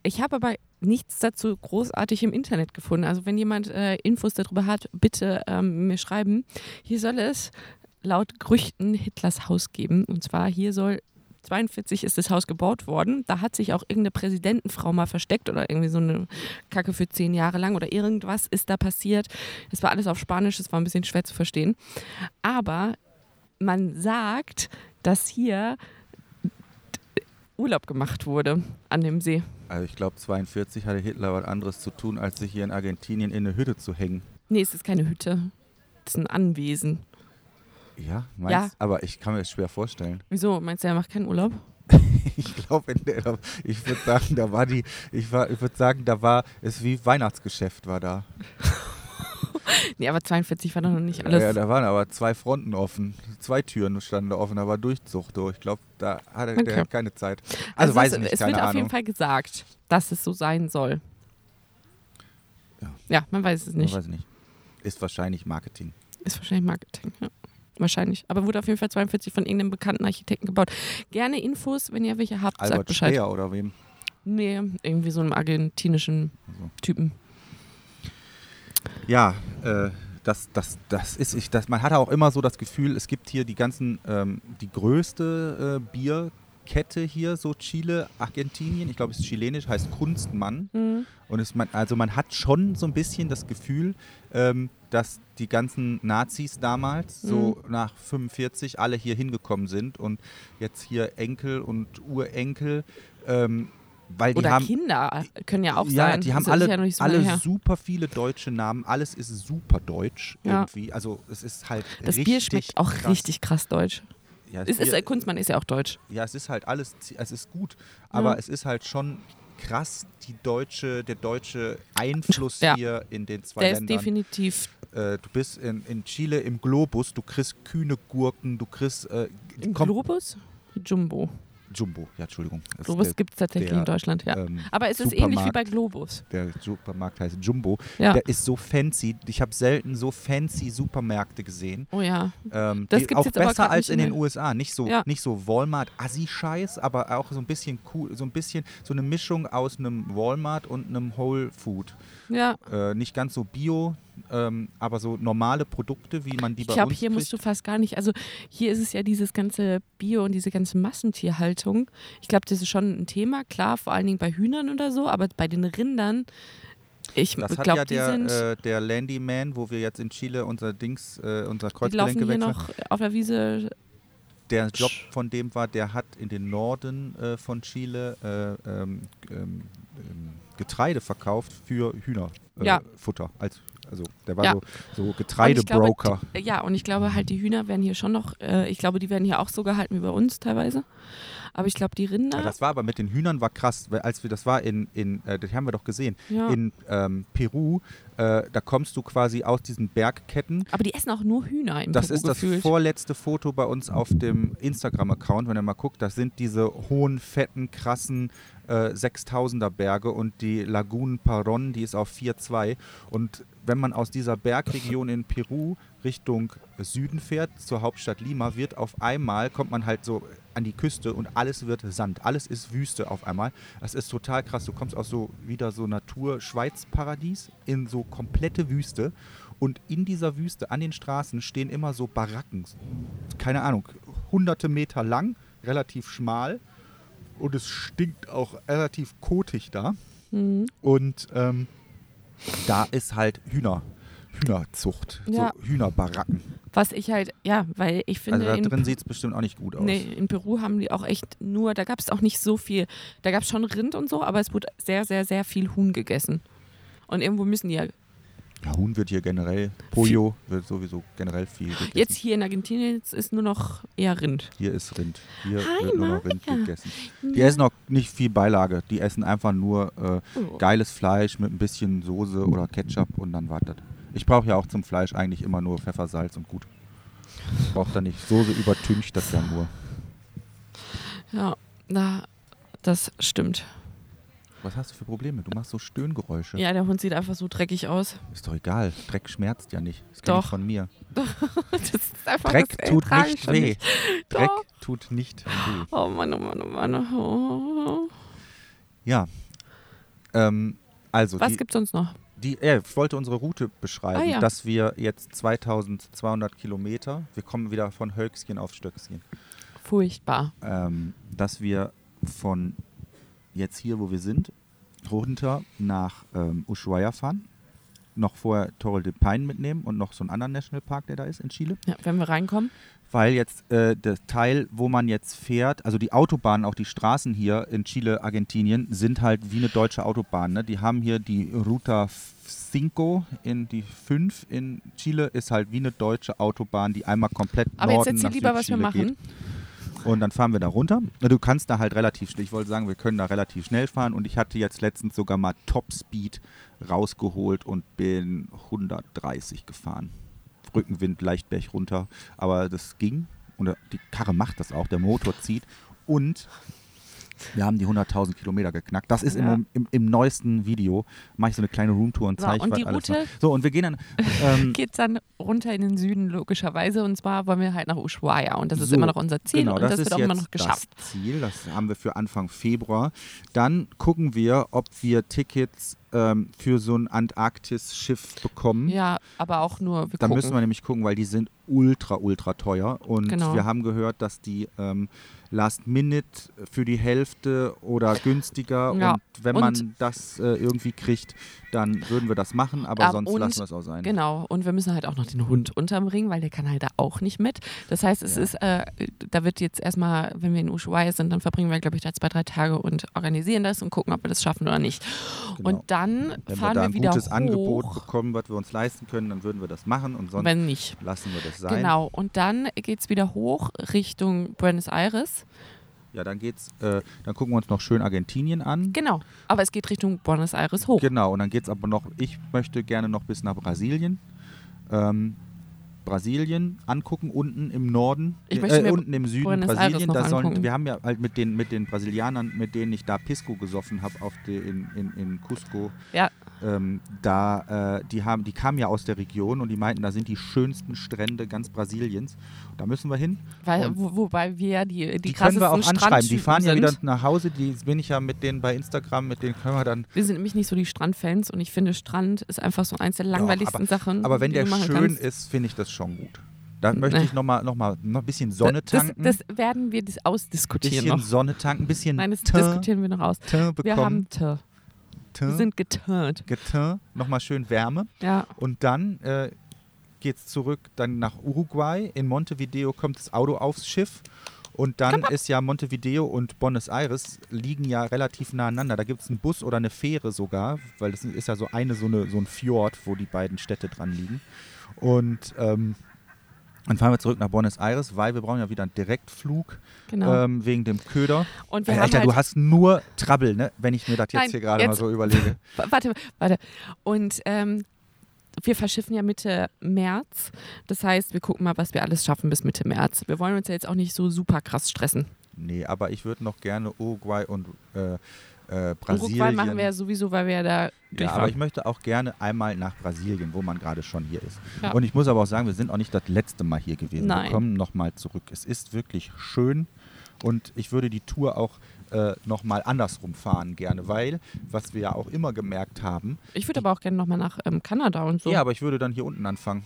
Ich habe aber nichts dazu großartig im Internet gefunden. Also wenn jemand äh, Infos darüber hat, bitte ähm, mir schreiben. Hier soll es laut Gerüchten Hitlers Haus geben. Und zwar hier soll 42 ist das Haus gebaut worden. Da hat sich auch irgendeine Präsidentenfrau mal versteckt oder irgendwie so eine Kacke für zehn Jahre lang oder irgendwas ist da passiert. Das war alles auf Spanisch, das war ein bisschen schwer zu verstehen. Aber man sagt, dass hier Urlaub gemacht wurde an dem See. Also ich glaube, 42 hatte Hitler was anderes zu tun, als sich hier in Argentinien in eine Hütte zu hängen. Nee, es ist keine Hütte. Es ist ein Anwesen. Ja, meinst Ja. Aber ich kann mir das schwer vorstellen. Wieso? Meinst du, er macht keinen Urlaub? [LAUGHS] Ich glaube, ich würde sagen, da war die, ich, war- ich würde sagen, da war es wie Weihnachtsgeschäft war da. [LAUGHS] Nee, aber 42 war doch noch nicht alles. Ja, da waren aber zwei Fronten offen. Zwei Türen standen da offen, da war Durchzug durch. Ich glaube, da hatte Okay. der keine Zeit. Also, weiß es, ich nicht, es keine wird auf jeden Ahnung. Fall gesagt, dass es so sein soll. Ja. Ja, man weiß es Ich nicht. weiß nicht. Ist wahrscheinlich Marketing. Ist wahrscheinlich Marketing, ja. Wahrscheinlich. Aber wurde auf jeden Fall 42 von irgendeinem bekannten Architekten gebaut. Gerne Infos, wenn ihr welche habt, sagt Albert Bescheid. Speer oder wem? Nee, irgendwie so einem argentinischen Also. Typen. Ja, äh, das, das, das ist, ich, das, man hatte auch immer so das Gefühl, es gibt hier die ganzen, ähm, die größte äh, Bierkette hier, so Chile, Argentinien, ich glaube es ist chilenisch, heißt Kunstmann. Mhm. Und es, man, also man hat schon so ein bisschen das Gefühl, ähm, dass die ganzen Nazis damals, so Mhm. nach 45, alle hier hingekommen sind und jetzt hier Enkel und Urenkel, ähm, weil die Oder haben Kinder können ja auch ja, sein. die haben Das alle, ja so alle super viele deutsche Namen. Alles ist super deutsch Ja. irgendwie. Also es ist halt Das Bier schmeckt auch krass. richtig krass deutsch. Ja, Es ist, wir- äh, Kunstmann ist ja auch deutsch. ja, es ist halt alles, es ist gut, aber Ja. es ist halt schon krass, die deutsche, der deutsche Einfluss Ja. hier in den zwei Der ist Ländern. definitiv Äh, du bist in, in Chile im Globus, du kriegst kühne Gurken, du kriegst äh, im Globus. Jumbo. Jumbo, ja, Entschuldigung. Globus gibt es tatsächlich der, in Deutschland, ja. ähm, Aber es ist ähnlich wie bei Globus. der Supermarkt heißt Jumbo. Ja. Der ist so fancy. Ich habe selten so fancy Supermärkte gesehen. Oh ja. Ähm, Das gibt's auch jetzt besser als in den USA. Nicht so, Ja. nicht so Walmart-Assi-Scheiß, aber auch so ein bisschen cool, so ein bisschen so eine Mischung aus einem Walmart und einem Whole Food. Ja, Äh, nicht ganz so bio, ähm, aber so normale Produkte, wie man die ich bei glaube, uns hier kriegt. musst du fast gar nicht. Also hier ist es ja dieses ganze Bio und diese ganze Massentierhaltung. Ich glaube, das ist schon ein Thema, klar, vor allen Dingen bei Hühnern oder so, aber bei den Rindern, ich das hat glaube, ja der, äh, der Landyman, wo wir jetzt in Chile unser Dings, äh, unser Kreuzgelenk gewechselt noch auf der Wiese. Der Job von dem war, der hat in den Norden äh, von Chile äh, ähm, ähm, ähm, Getreide verkauft für Hühnerfutter. Äh, Ja. Als, also der war Ja. so, so Und ich Getreidebroker. Glaube, ja, und ich glaube halt, die Hühner werden hier schon noch, äh, ich glaube, die werden hier auch so gehalten wie bei uns teilweise. Aber ich glaube, die Rinder, Ja, das war aber mit den Hühnern war krass, weil als wir das war in, in äh, das haben wir doch gesehen, ja. in ähm, Peru, äh, da kommst du quasi aus diesen Bergketten aber die essen auch nur Hühner im Das Peru ist das gefühlt. vorletzte Foto bei uns auf dem Instagram-Account, wenn ihr mal guckt. Das sind diese hohen, fetten, krassen äh, 6000er Berge und die Lagune Paron, die ist auf 4,2. Und wenn man aus dieser Bergregion in Peru Richtung Süden fährt, zur Hauptstadt Lima, wird auf einmal, kommt man halt so an die Küste und alles wird Sand. Alles ist Wüste auf einmal. Das ist total krass. Du kommst aus so wieder so Natur-Schweiz-Paradies in so komplette Wüste. Und in dieser Wüste an den Straßen stehen immer so Baracken. Keine Ahnung, hunderte Meter lang, relativ schmal. Und es stinkt auch relativ kotig da. Mhm. Und ähm, da ist halt Hühner, Hühnerzucht, Ja. so Hühnerbaracken. Was ich halt, ja, weil ich finde, Also da in, drin sieht es bestimmt auch nicht gut aus. nee, in Peru haben die auch echt nur, da gab es auch nicht so viel, da gab es schon Rind und so, aber es wurde sehr, sehr, sehr viel Huhn gegessen. Und irgendwo müssen die ja, Ja, Huhn wird hier generell, Pollo wird sowieso generell viel gegessen. jetzt hier in Argentinien ist nur noch eher Rind. Hier ist Rind. Hier Hi, wird nur noch Rind Maja. gegessen. Die essen auch nicht viel Beilage. Die essen einfach nur äh, Oh. geiles Fleisch mit ein bisschen Soße oder Ketchup und dann wartet. Ich brauche ja auch zum Fleisch eigentlich immer nur Pfeffer, Salz und gut. Ich brauche da nicht. Soße übertüncht das ja nur. Ja, na, das stimmt. Was hast du für Probleme? Du machst so Stöhngeräusche. Ja, der Hund sieht einfach so dreckig aus. Ist doch egal. Dreck schmerzt ja nicht. Das Doch. von mir. [LAUGHS] Das ist einfach Dreck tut nicht weh. Dreck tut nicht weh. Oh Mann, oh Mann, oh Mann. Oh. Ja. Ähm, also, Was die, gibt's sonst noch? Die, äh, ich wollte unsere Route beschreiben, Ah, ja. dass wir jetzt 2200 Kilometer, wir kommen wieder von Hölkschen auf Stöckschen, Furchtbar. ähm, dass wir von jetzt hier, wo wir sind, runter nach ähm, Ushuaia fahren, noch vorher Torre de Paine mitnehmen und noch so einen anderen Nationalpark, der da ist in Chile. Ja, wenn wir reinkommen. weil jetzt äh, der Teil, wo man jetzt fährt, also die Autobahnen, auch die Straßen hier in Chile, Argentinien, sind halt wie eine deutsche Autobahn. Ne? Die haben hier die Ruta 5, in die 5 in Chile ist halt wie eine deutsche Autobahn, die einmal komplett Aber jetzt Norden erzähl nach lieber, was wir machen. Geht. Und dann fahren wir da runter. Du kannst da halt relativ schnell, ich wollte sagen, wir können da relativ schnell fahren und ich hatte jetzt letztens sogar mal Topspeed rausgeholt und bin 130 gefahren. Rückenwind leicht berg runter, aber das ging und die Karre macht das auch, der Motor zieht und wir haben die 100.000 Kilometer geknackt. Das ist Ja. im, im, im neuesten Video. Mache ich so eine kleine Roomtour und So, zeige und was die alles Route? So, und wir gehen dann. Ähm, [LAUGHS] Geht dann runter in den Süden, logischerweise. Und zwar wollen wir halt nach Ushuaia. Und das ist So, immer noch unser Ziel. Genau, und das, das, ist wird auch immer noch geschafft. das Ziel. Das haben wir für Anfang Februar. Dann gucken wir, ob wir Tickets ähm, für so ein Antarktis-Schiff bekommen. Ja, aber auch nur, wir Da gucken. müssen wir nämlich gucken, weil die sind ultra, ultra teuer. Und Genau. wir haben gehört, dass die ähm, Last Minute für die Hälfte oder günstiger. Ja, Und wenn und- man das äh, irgendwie kriegt, dann würden wir das machen, aber Ah, sonst und- lassen wir es auch sein. Genau, und wir müssen halt auch noch den Hund unterbringen, weil der kann halt da auch nicht mit. Das heißt, es Ja. ist, äh, da wird jetzt erstmal, wenn wir in Ushuaia sind, dann verbringen wir, glaube ich, da zwei, drei Tage und organisieren das und gucken, ob wir das schaffen oder nicht. Genau. Und dann Wenn wir fahren da wir ein wieder gutes hoch, Angebot bekommen, was wir uns leisten können, dann würden wir das machen und sonst wenn nicht. lassen wir das sein. Genau, und dann geht es wieder hoch Richtung Buenos Aires. Ja, dann geht's, äh, dann gucken wir uns noch schön Argentinien an. Genau, aber es geht Richtung Buenos Aires hoch. Genau, und dann geht es aber noch, ich möchte gerne noch bis nach Brasilien. Ähm, Brasilien angucken, unten im Norden, Ich äh, möchte mir unten im Süden Buenos Aires Brasilien. Da sollen, wir haben ja halt mit den, mit den Brasilianern, mit denen ich da Pisco gesoffen habe auf die, in, in, in Cusco, Ja, ähm, da, äh, die, haben, die kamen ja aus der Region und die meinten, da sind die schönsten Strände ganz Brasiliens. Da müssen wir hin. weil, wo, wobei wir die, die, Die, können wir auch anschreiben. Die fahren ja sind. wieder nach Hause. Die bin ich ja mit denen bei Instagram, mit denen können wir dann Wir sind nämlich nicht so die Strandfans und ich finde, Strand ist einfach so eins der langweiligsten Sachen. Aber wenn der schön kannst. ist, finde ich das schon gut. Da möchte ich nochmal noch mal, noch ein bisschen Sonne das, tanken. das werden wir das ausdiskutieren bisschen noch. Sonne tanken, ein bisschen Nein, das diskutieren wir noch aus. Wir haben Tö. Wir sind geturnt. Geteint, nochmal schön Wärme. Ja, Und dann äh, geht es zurück dann nach Uruguay. In Montevideo kommt das Auto aufs Schiff. Und dann ist ja Montevideo und Buenos Aires liegen ja relativ nah aneinander. Da gibt es einen Bus oder eine Fähre sogar, weil das ist ja so eine so, eine, so ein Fjord, wo die beiden Städte dran liegen. Und ähm, dann fahren wir zurück nach Buenos Aires, weil wir brauchen ja wieder einen Direktflug genau. ähm, wegen dem Köder. und wir haben Alter, halt, du hast nur Trouble, ne? wenn ich mir das jetzt Nein, hier gerade mal so überlege. [LAUGHS] Warte, warte. Und ähm, wir verschiffen ja Mitte März. Das heißt, wir gucken mal, was wir alles schaffen bis Mitte März. Wir wollen uns ja jetzt auch nicht so super krass stressen. Nee, aber ich würde noch gerne Uruguay und äh, äh, Brasilien. Uruguay machen wir ja sowieso, weil wir ja da ja, aber ich möchte auch gerne einmal nach Brasilien, wo man gerade schon hier ist. Ja. Und ich muss aber auch sagen, wir sind auch nicht das letzte Mal hier gewesen. Nein. Wir kommen nochmal zurück. Es ist wirklich schön und ich würde die Tour auch äh, nochmal andersrum fahren gerne, weil, was wir ja auch immer gemerkt haben, Ich würde aber auch gerne nochmal nach ähm, Kanada und so. ja, aber ich würde dann hier unten anfangen.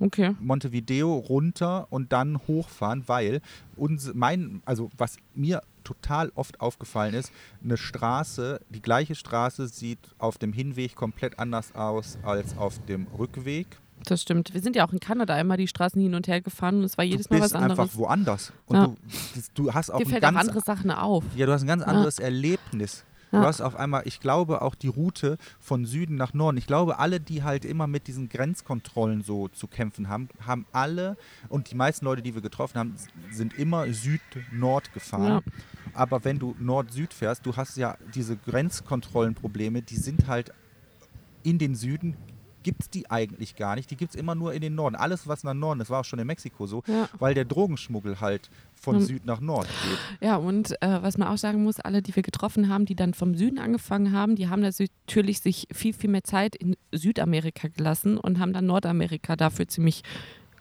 Okay. Montevideo runter und dann hochfahren, weil uns, mein, also was mir total oft aufgefallen ist, eine Straße, die gleiche Straße sieht auf dem Hinweg komplett anders aus als auf dem Rückweg. Das stimmt. Wir sind ja auch in Kanada einmal die Straßen hin und her gefahren und es war jedes du Mal bist was anderes. einfach woanders und Ja. du, du hast auch Dir ein fällt auch ganz, andere Sachen auf. ja, du hast ein ganz anderes Erlebnis. Ja. Du hast auf einmal, ich glaube, auch die Route von Süden nach Norden. Ich glaube, alle, die halt immer mit diesen Grenzkontrollen so zu kämpfen haben, haben alle, und die meisten Leute, die wir getroffen haben, sind immer Süd-Nord gefahren. Ja. Aber wenn du Nord-Süd fährst, du hast ja diese Grenzkontrollenprobleme, die sind halt in den Süden, gibt es die eigentlich gar nicht. Die gibt es immer nur in den Norden. Alles, was nach Norden, das war auch schon in Mexiko so, Ja. weil der Drogenschmuggel halt von Hm. Süd nach Nord geht. Ja, und äh, was man auch sagen muss, alle, die wir getroffen haben, die dann vom Süden angefangen haben, die haben natürlich sich viel, viel mehr Zeit in Südamerika gelassen und haben dann Nordamerika dafür ziemlich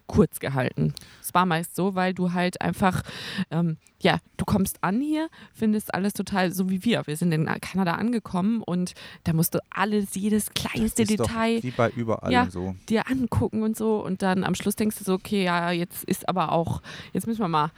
kurz gehalten. Es war meist so, weil du halt einfach, ähm, ja, du kommst an hier, findest alles total so wie wir. Wir sind in Kanada angekommen und da musst du alles, jedes kleinste Detail wie bei überall Ja. so. dir angucken und so und dann am Schluss denkst du so, okay, ja, jetzt ist aber auch, jetzt müssen wir mal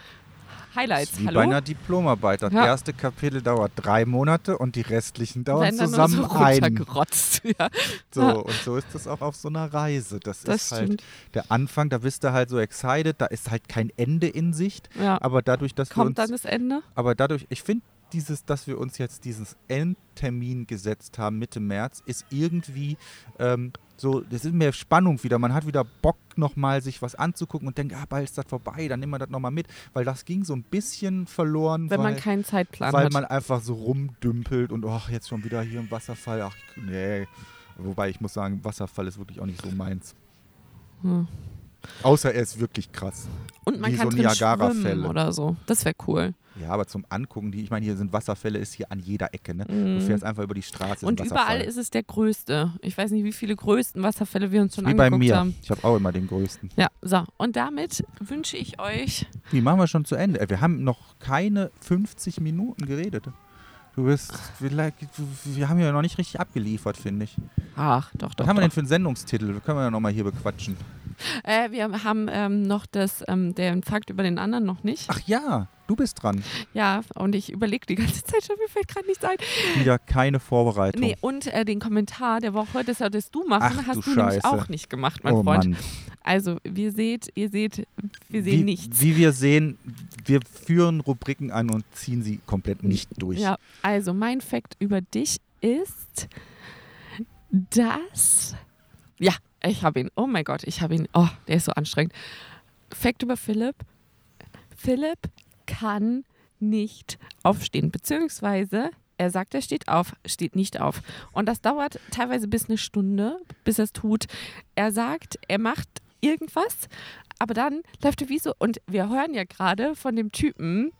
Highlights, Wie hallo? bei einer Diplomarbeit. Das Ja. erste Kapitel dauert drei Monate und die restlichen dauern zusammen so ein. [LAUGHS] Ja, So, Ja. und so ist das auch auf so einer Reise. Das, das ist halt stimmt. der Anfang, da bist du halt so excited, da ist halt kein Ende in Sicht. Ja. Aber dadurch, dass wir Kommt uns, dann das Ende? aber dadurch, ich finde dieses, dass wir uns jetzt dieses Endtermin gesetzt haben, Mitte März, ist irgendwie ähm, so, das ist mehr Spannung wieder. Man hat wieder Bock, nochmal sich was anzugucken und denkt, ah, bald ist das vorbei, dann nehmen wir das nochmal mit. Weil das ging so ein bisschen verloren, Wenn weil, man keinen Zeitplan weil hat. man einfach so rumdümpelt und ach, jetzt schon wieder hier im Wasserfall. Ach, nee. Wobei ich muss sagen, Wasserfall ist wirklich auch nicht so meins. Hm. Außer er ist wirklich krass. Und man wie kann so Niagara-Fälle. oder so. Das wäre cool. Ja, aber zum Angucken, die, ich meine, hier sind Wasserfälle, ist hier an jeder Ecke. Ne? Du Mhm. fährst einfach über die Straße. Und überall ist es der größte. Ich weiß nicht, wie viele größten Wasserfälle wir uns schon Wie bei angeguckt mir. haben. Ich habe auch immer den größten. Ja, so. Und damit wünsche ich euch. Wie machen wir schon zu Ende? Ey, Wir haben noch keine 50 Minuten geredet. Du bist, wir, wir haben ja noch nicht richtig abgeliefert, finde ich. Ach, doch, doch. Was haben wir doch. denn für einen Sendungstitel? Können wir ja nochmal hier bequatschen. Äh, wir haben ähm, noch das, ähm, den Fakt über den anderen noch nicht. Ach ja, du bist dran. Ja, und ich überlege die ganze Zeit schon, mir fällt gerade nichts ein. Wieder keine Vorbereitung. Nee, und äh, den Kommentar der Woche, das solltest du machen, Ach, hast du du, nämlich auch nicht gemacht, mein oh Freund. Mann. Also, wir seht, ihr seht, wir sehen wie, nichts. Wie wir sehen, wir führen Rubriken an und ziehen sie komplett nicht durch. Ja, also mein Fakt über dich ist, dass. Ja, ich habe ihn. Oh mein Gott, ich habe ihn. Oh, der ist so anstrengend. Fakt über Philipp. Philipp kann nicht aufstehen, beziehungsweise er sagt, er steht auf, steht nicht auf. Und das dauert teilweise bis eine Stunde, bis er es tut. Er sagt, er macht irgendwas, aber dann läuft er wie so. Und wir hören ja gerade von dem Typen,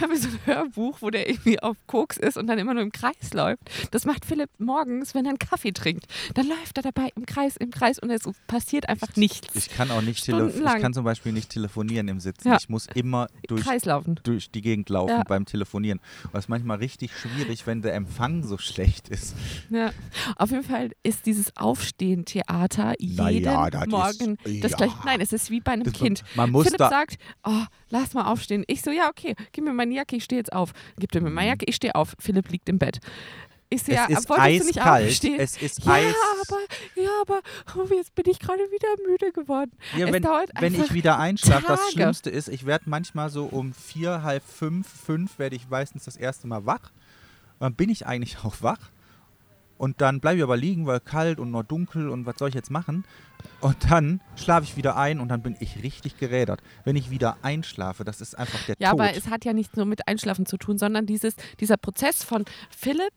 [LAUGHS] haben wir so ein Hörbuch, wo der irgendwie auf Koks ist und dann immer nur im Kreis läuft. Das macht Philipp morgens, wenn er einen Kaffee trinkt. Dann läuft er dabei im Kreis, im Kreis und es passiert einfach nichts. Ich kann auch nicht tele ich kann zum Beispiel nicht telefonieren im Sitzen. Ja. Ich muss immer durch, durch die Gegend laufen Ja. beim Telefonieren. Ist manchmal richtig schwierig, wenn der Empfang so schlecht ist. Ja. Auf jeden Fall ist dieses Aufstehen-Theater jeden ja, das Morgen ist- das ja. gleiche. Nein, es ist wie bei einem Das- Kind. Man muss Philipp sagt, oh, lass mal aufstehen. Ich so, ja, okay, gib mir meine Jacke, ich stehe jetzt auf. Gibt er mir meine Jacke, ich stehe auf. Philipp liegt im Bett. Ich so, es ja, ist eiskalt. Es ist ja, eis. aber, ja, aber oh, jetzt bin ich gerade wieder müde geworden. Ja, es wenn, wenn ich wieder einschlafe, das. Schlimmste ist, ich werde manchmal so um vier, halb fünf, fünf werde ich meistens das erste Mal wach. Dann bin ich eigentlich auch wach. Und dann bleibe ich aber liegen, weil kalt und noch dunkel und was soll ich jetzt machen? Und dann schlafe ich wieder ein und dann bin ich richtig gerädert. Wenn ich wieder einschlafe, das ist einfach der Ja, Tod. aber es hat ja nichts nur mit Einschlafen zu tun, sondern dieses, dieser Prozess von Philipp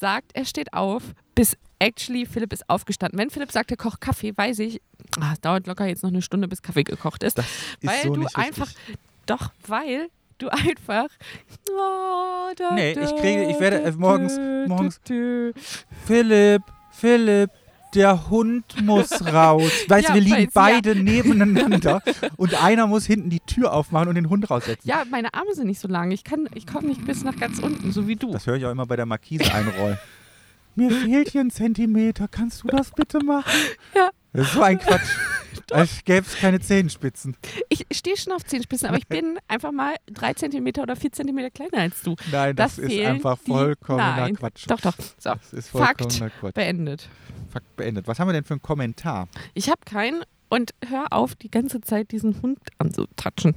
sagt, er steht auf, bis actually Philipp ist aufgestanden. Wenn Philipp sagt, er kocht Kaffee, weiß ich, ah, es dauert locker jetzt noch eine Stunde, bis Kaffee gekocht ist. das ist weil so du nicht richtig. einfach, doch, weil du einfach. Oh, da, Nee, ich kriege- ich werde, morgens- morgens-. Philipp, Philipp, der Hund muss [LAUGHS] raus. Weißt Ja, du, wir liegen weiß, ja. beide nebeneinander [LAUGHS] und einer muss hinten die Tür aufmachen und den Hund raussetzen. Ja, meine Arme sind nicht so lang. Ich, kann- ich komme nicht bis nach ganz unten, so wie du. Das höre ich auch immer bei der Markise einrollen. Mir fehlt hier ein Zentimeter, kannst du das bitte machen? [LAUGHS] Ja. Das ist so ein Quatsch. [LAUGHS] Als gäbe es keine Zehenspitzen. Ich stehe schon auf Zehenspitzen, aber ich bin einfach mal drei Zentimeter oder vier Zentimeter kleiner als du. Nein, das, Das ist einfach die- vollkommener Nein. Quatsch. Doch, doch. So, Das ist Fakt. vollkommener Quatsch. beendet. Fakt beendet. Was haben wir denn für einen Kommentar? Ich habe keinen und hör auf, die ganze Zeit diesen Hund anzutatschen.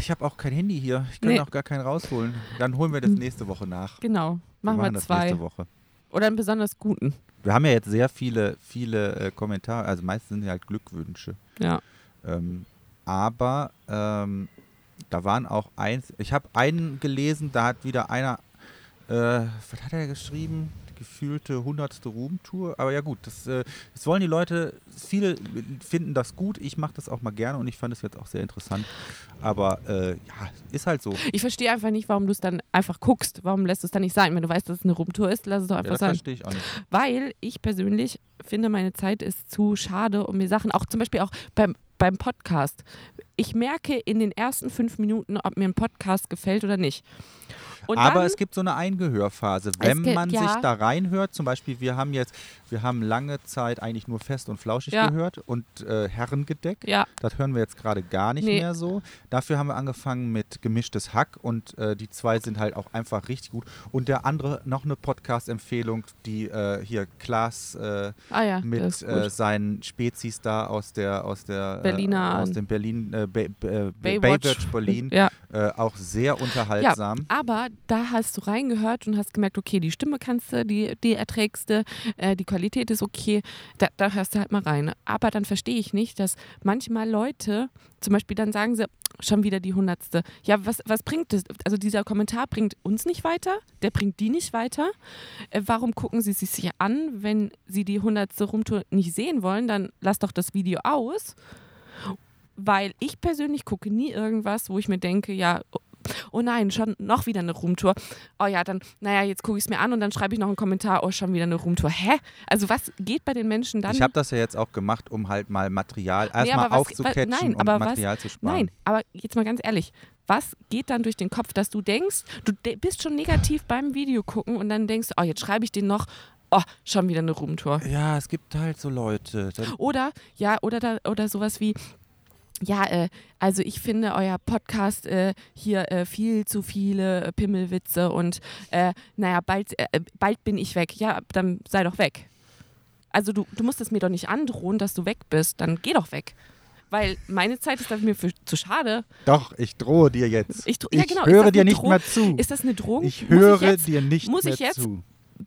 Ich habe auch kein Handy hier. Ich kann Nee. auch gar keinen rausholen. Dann holen wir das nächste Woche nach. Genau, machen wir, das zwei. nächste Woche. Oder einen besonders guten. Wir haben ja jetzt sehr viele, viele äh, Kommentare, also meistens sind ja halt Glückwünsche. Ja. Ähm, aber ähm, da waren auch eins, ich habe einen gelesen, da hat wieder einer, äh, was hat er geschrieben? Gefühlte hundertste Roomtour. Aber ja gut, das, äh, das wollen die Leute, viele finden das gut, ich mache das auch mal gerne und ich fand es jetzt auch sehr interessant. Aber äh, ja, ist halt so. Ich verstehe einfach nicht, warum du es dann einfach guckst. Warum lässt du es dann nicht sein? Wenn du weißt, dass es eine Roomtour ist, lass es doch Ja, einfach das sein. verstehe ich auch nicht. Weil ich persönlich finde, meine Zeit ist zu schade, um mir Sachen, auch zum Beispiel auch beim, beim Podcast. Ich merke in den ersten fünf Minuten, ob mir ein Podcast gefällt oder nicht. Und Aber dann, es gibt so eine Eingehörphase. Wenn gibt- man ja. sich da reinhört, zum Beispiel, wir haben jetzt, wir haben lange Zeit eigentlich nur fest und flauschig Ja. gehört und äh, Herrengedeck. ja, Das hören wir jetzt gerade gar nicht Nee. mehr so. Dafür haben wir angefangen mit gemischtes Hack und äh, die zwei sind halt auch einfach richtig gut. Und der andere, noch eine Podcast-Empfehlung, die äh, hier Klaas äh, ah ja, mit äh, seinen Spezies da aus der aus der Berliner- äh, aus dem Berlin Bay, Baywatch. Baywatch Berlin ja. auch sehr unterhaltsam. Aber da hast du reingehört und hast gemerkt, okay, die Stimme kannst du, die, die erträgst du, äh, die Qualität ist okay, da, da hörst du halt mal rein. Aber dann verstehe ich nicht, dass manchmal Leute, zum Beispiel dann sagen sie, schon wieder die hundertste. Ja, was, was bringt das? Also dieser Kommentar bringt uns nicht weiter, der bringt die nicht weiter. Äh, warum gucken sie sich an, wenn sie die hundertste Rumtour nicht sehen wollen? Dann lass doch das Video aus. Weil ich persönlich gucke nie irgendwas, wo ich mir denke, ja, oh nein, schon noch wieder eine Roomtour. Oh ja, dann, naja, jetzt gucke ich es mir an und dann schreibe ich noch einen Kommentar, oh, schon wieder eine Roomtour. Hä? Also was geht bei den Menschen dann? Ich habe das ja jetzt auch gemacht, um halt mal Material erstmal was- aufzucatchen nein, und aber was- Material zu sparen. Nein, aber jetzt mal ganz ehrlich, was geht dann durch den Kopf, dass du denkst, du de bist schon negativ beim Video gucken und dann denkst, oh, jetzt schreibe ich den noch oh, schon wieder eine Roomtour. Ja, es gibt halt so Leute. Oder, ja, oder, da, oder sowas wie, ja, äh, also ich finde euer Podcast äh, hier äh, viel zu viele äh, Pimmelwitze und äh, naja, bald, äh, bald bin ich weg. Ja, dann sei doch weg. Also du, du musst es mir doch nicht androhen, dass du weg bist. Dann geh doch weg. Weil meine Zeit ist dafür für, zu schade. doch, ich drohe dir jetzt. Ich, ja, genau. ist höre dir nicht mehr zu. Ist das eine Drohung? ich höre ich jetzt dir nicht muss mehr ich jetzt zu.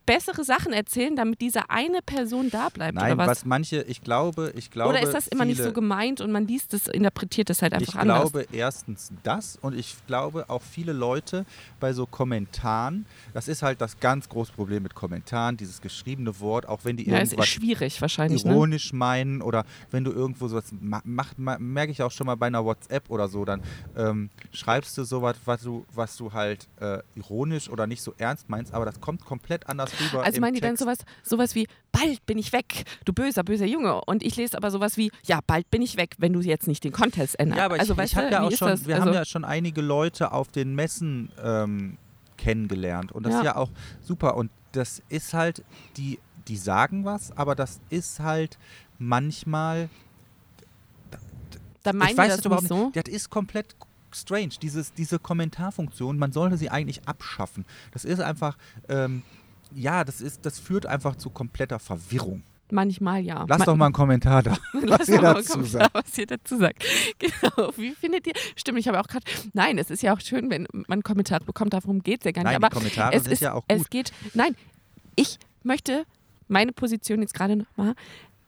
Bessere Sachen erzählen, damit diese eine Person da bleibt Nein, oder was? was manche, ich glaube, ich glaube. oder ist das immer nicht viele, so gemeint und man liest es, interpretiert es halt einfach Ich anders? glaube erstens das und ich glaube auch viele Leute bei so Kommentaren, das ist halt das ganz große Problem mit Kommentaren, dieses geschriebene Wort, auch wenn die ja, irgendwas schwierig wahrscheinlich. Ne? ironisch meinen oder wenn du irgendwo sowas ma- macht, ma- merke ich auch schon mal bei einer WhatsApp oder so, dann ähm, schreibst du sowas, was du, was du halt äh, ironisch oder nicht so ernst meinst, aber das kommt komplett anders rüber. Also meinen die dann Text. sowas, sowas wie, bald bin ich weg, du böser, böser Junge. Und ich lese aber sowas wie, ja, bald bin ich weg, wenn du jetzt nicht den Contest änderst. Ja, aber also, ich, ich habe ja auch schon, das? wir also, haben ja schon einige Leute auf den Messen ähm, kennengelernt und das Ja. ist ja auch super und das ist halt, die, die sagen was, aber das ist halt manchmal dann meinen ich weiß das überhaupt nicht so. Das ist komplett strange. Dieses, diese Kommentarfunktion, man sollte sie eigentlich abschaffen. Das ist einfach, ähm, ja, das ist, das führt einfach zu kompletter Verwirrung. Manchmal ja. Lass Ma- doch mal einen Kommentar da, [LAUGHS] Lass was ihr doch mal dazu gucken, sagt. Was ihr dazu sagt. [LAUGHS] Genau. Wie findet ihr? Stimmt, ich habe auch gerade. Nein, es ist ja auch schön, wenn man Kommentare bekommt. Darum geht es ja gar nicht. Nein, die Aber Kommentare es sind ist, ja auch es gut. geht. Nein, ich möchte meine Position jetzt gerade nochmal.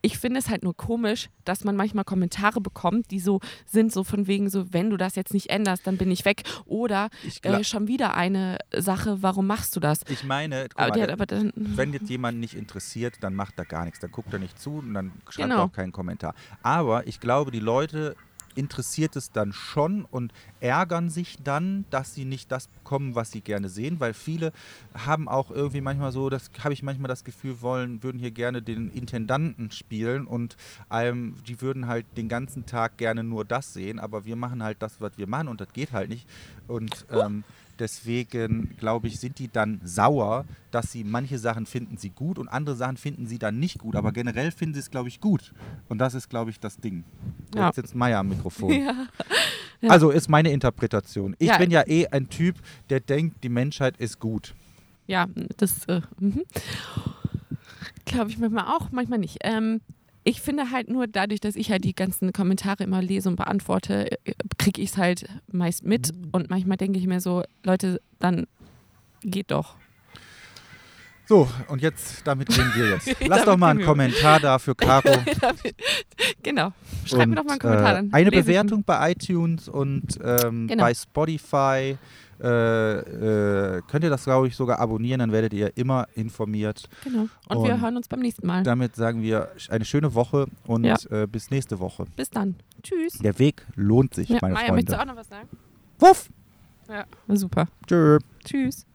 Ich finde es halt nur komisch, dass man manchmal Kommentare bekommt, die so sind, so von wegen so, wenn du das jetzt nicht änderst, dann bin ich weg. Oder Ich, gla- äh, schon wieder eine Sache, warum machst du das? ich meine, mal, äh, aber dann, [LAUGHS] wenn jetzt jemand nicht interessiert, dann macht er gar nichts. Dann guckt er nicht zu und dann schreibt Genau. er auch keinen Kommentar. Aber ich glaube, die Leute interessiert es dann schon und ärgern sich dann, dass sie nicht das bekommen, was sie gerne sehen, weil viele haben auch irgendwie manchmal so, das habe ich manchmal das Gefühl, wollen, würden hier gerne den Intendanten spielen und ähm, die würden halt den ganzen Tag gerne nur das sehen, aber wir machen halt das, was wir machen und das geht halt nicht. Und ähm, deswegen, glaube ich, sind die dann sauer, dass sie manche Sachen finden sie gut und andere Sachen finden sie dann nicht gut. Aber generell finden sie es, glaube ich, gut. Und das ist, glaube ich, das Ding. Ja. Jetzt sitzt Meier am Mikrofon. ja. Ja. [LAUGHS] Also ist meine Interpretation. Ich bin ja eh ein Typ, der denkt, die Menschheit ist gut. Ja, das äh, mhm. glaube ich manchmal auch, manchmal nicht. Ähm, ich finde halt nur dadurch, dass ich halt die ganzen Kommentare immer lese und beantworte, kriege ich es halt meist mit. Und manchmal denke ich mir so, Leute, dann geht doch. So, und jetzt, damit gehen wir jetzt. [LAUGHS] Lass doch mal einen. Kommentar da für Caro. [LAUGHS] genau. Schreib mir Und, doch mal einen Kommentar. äh, Dann Eine. Bewertung bei iTunes und ähm, Genau. bei Spotify. Äh, äh, könnt ihr das, glaube ich, sogar abonnieren, dann werdet ihr immer informiert. Genau. Und, wir Und hören uns beim nächsten Mal. Damit sagen wir eine schöne Woche und Ja. äh, bis nächste Woche. Bis dann. Tschüss. Der Weg lohnt sich, Ja, meine Maja, möchtest du Freunde. auch noch was sagen? Wuff! Ja, super. Tschö. Tschüss.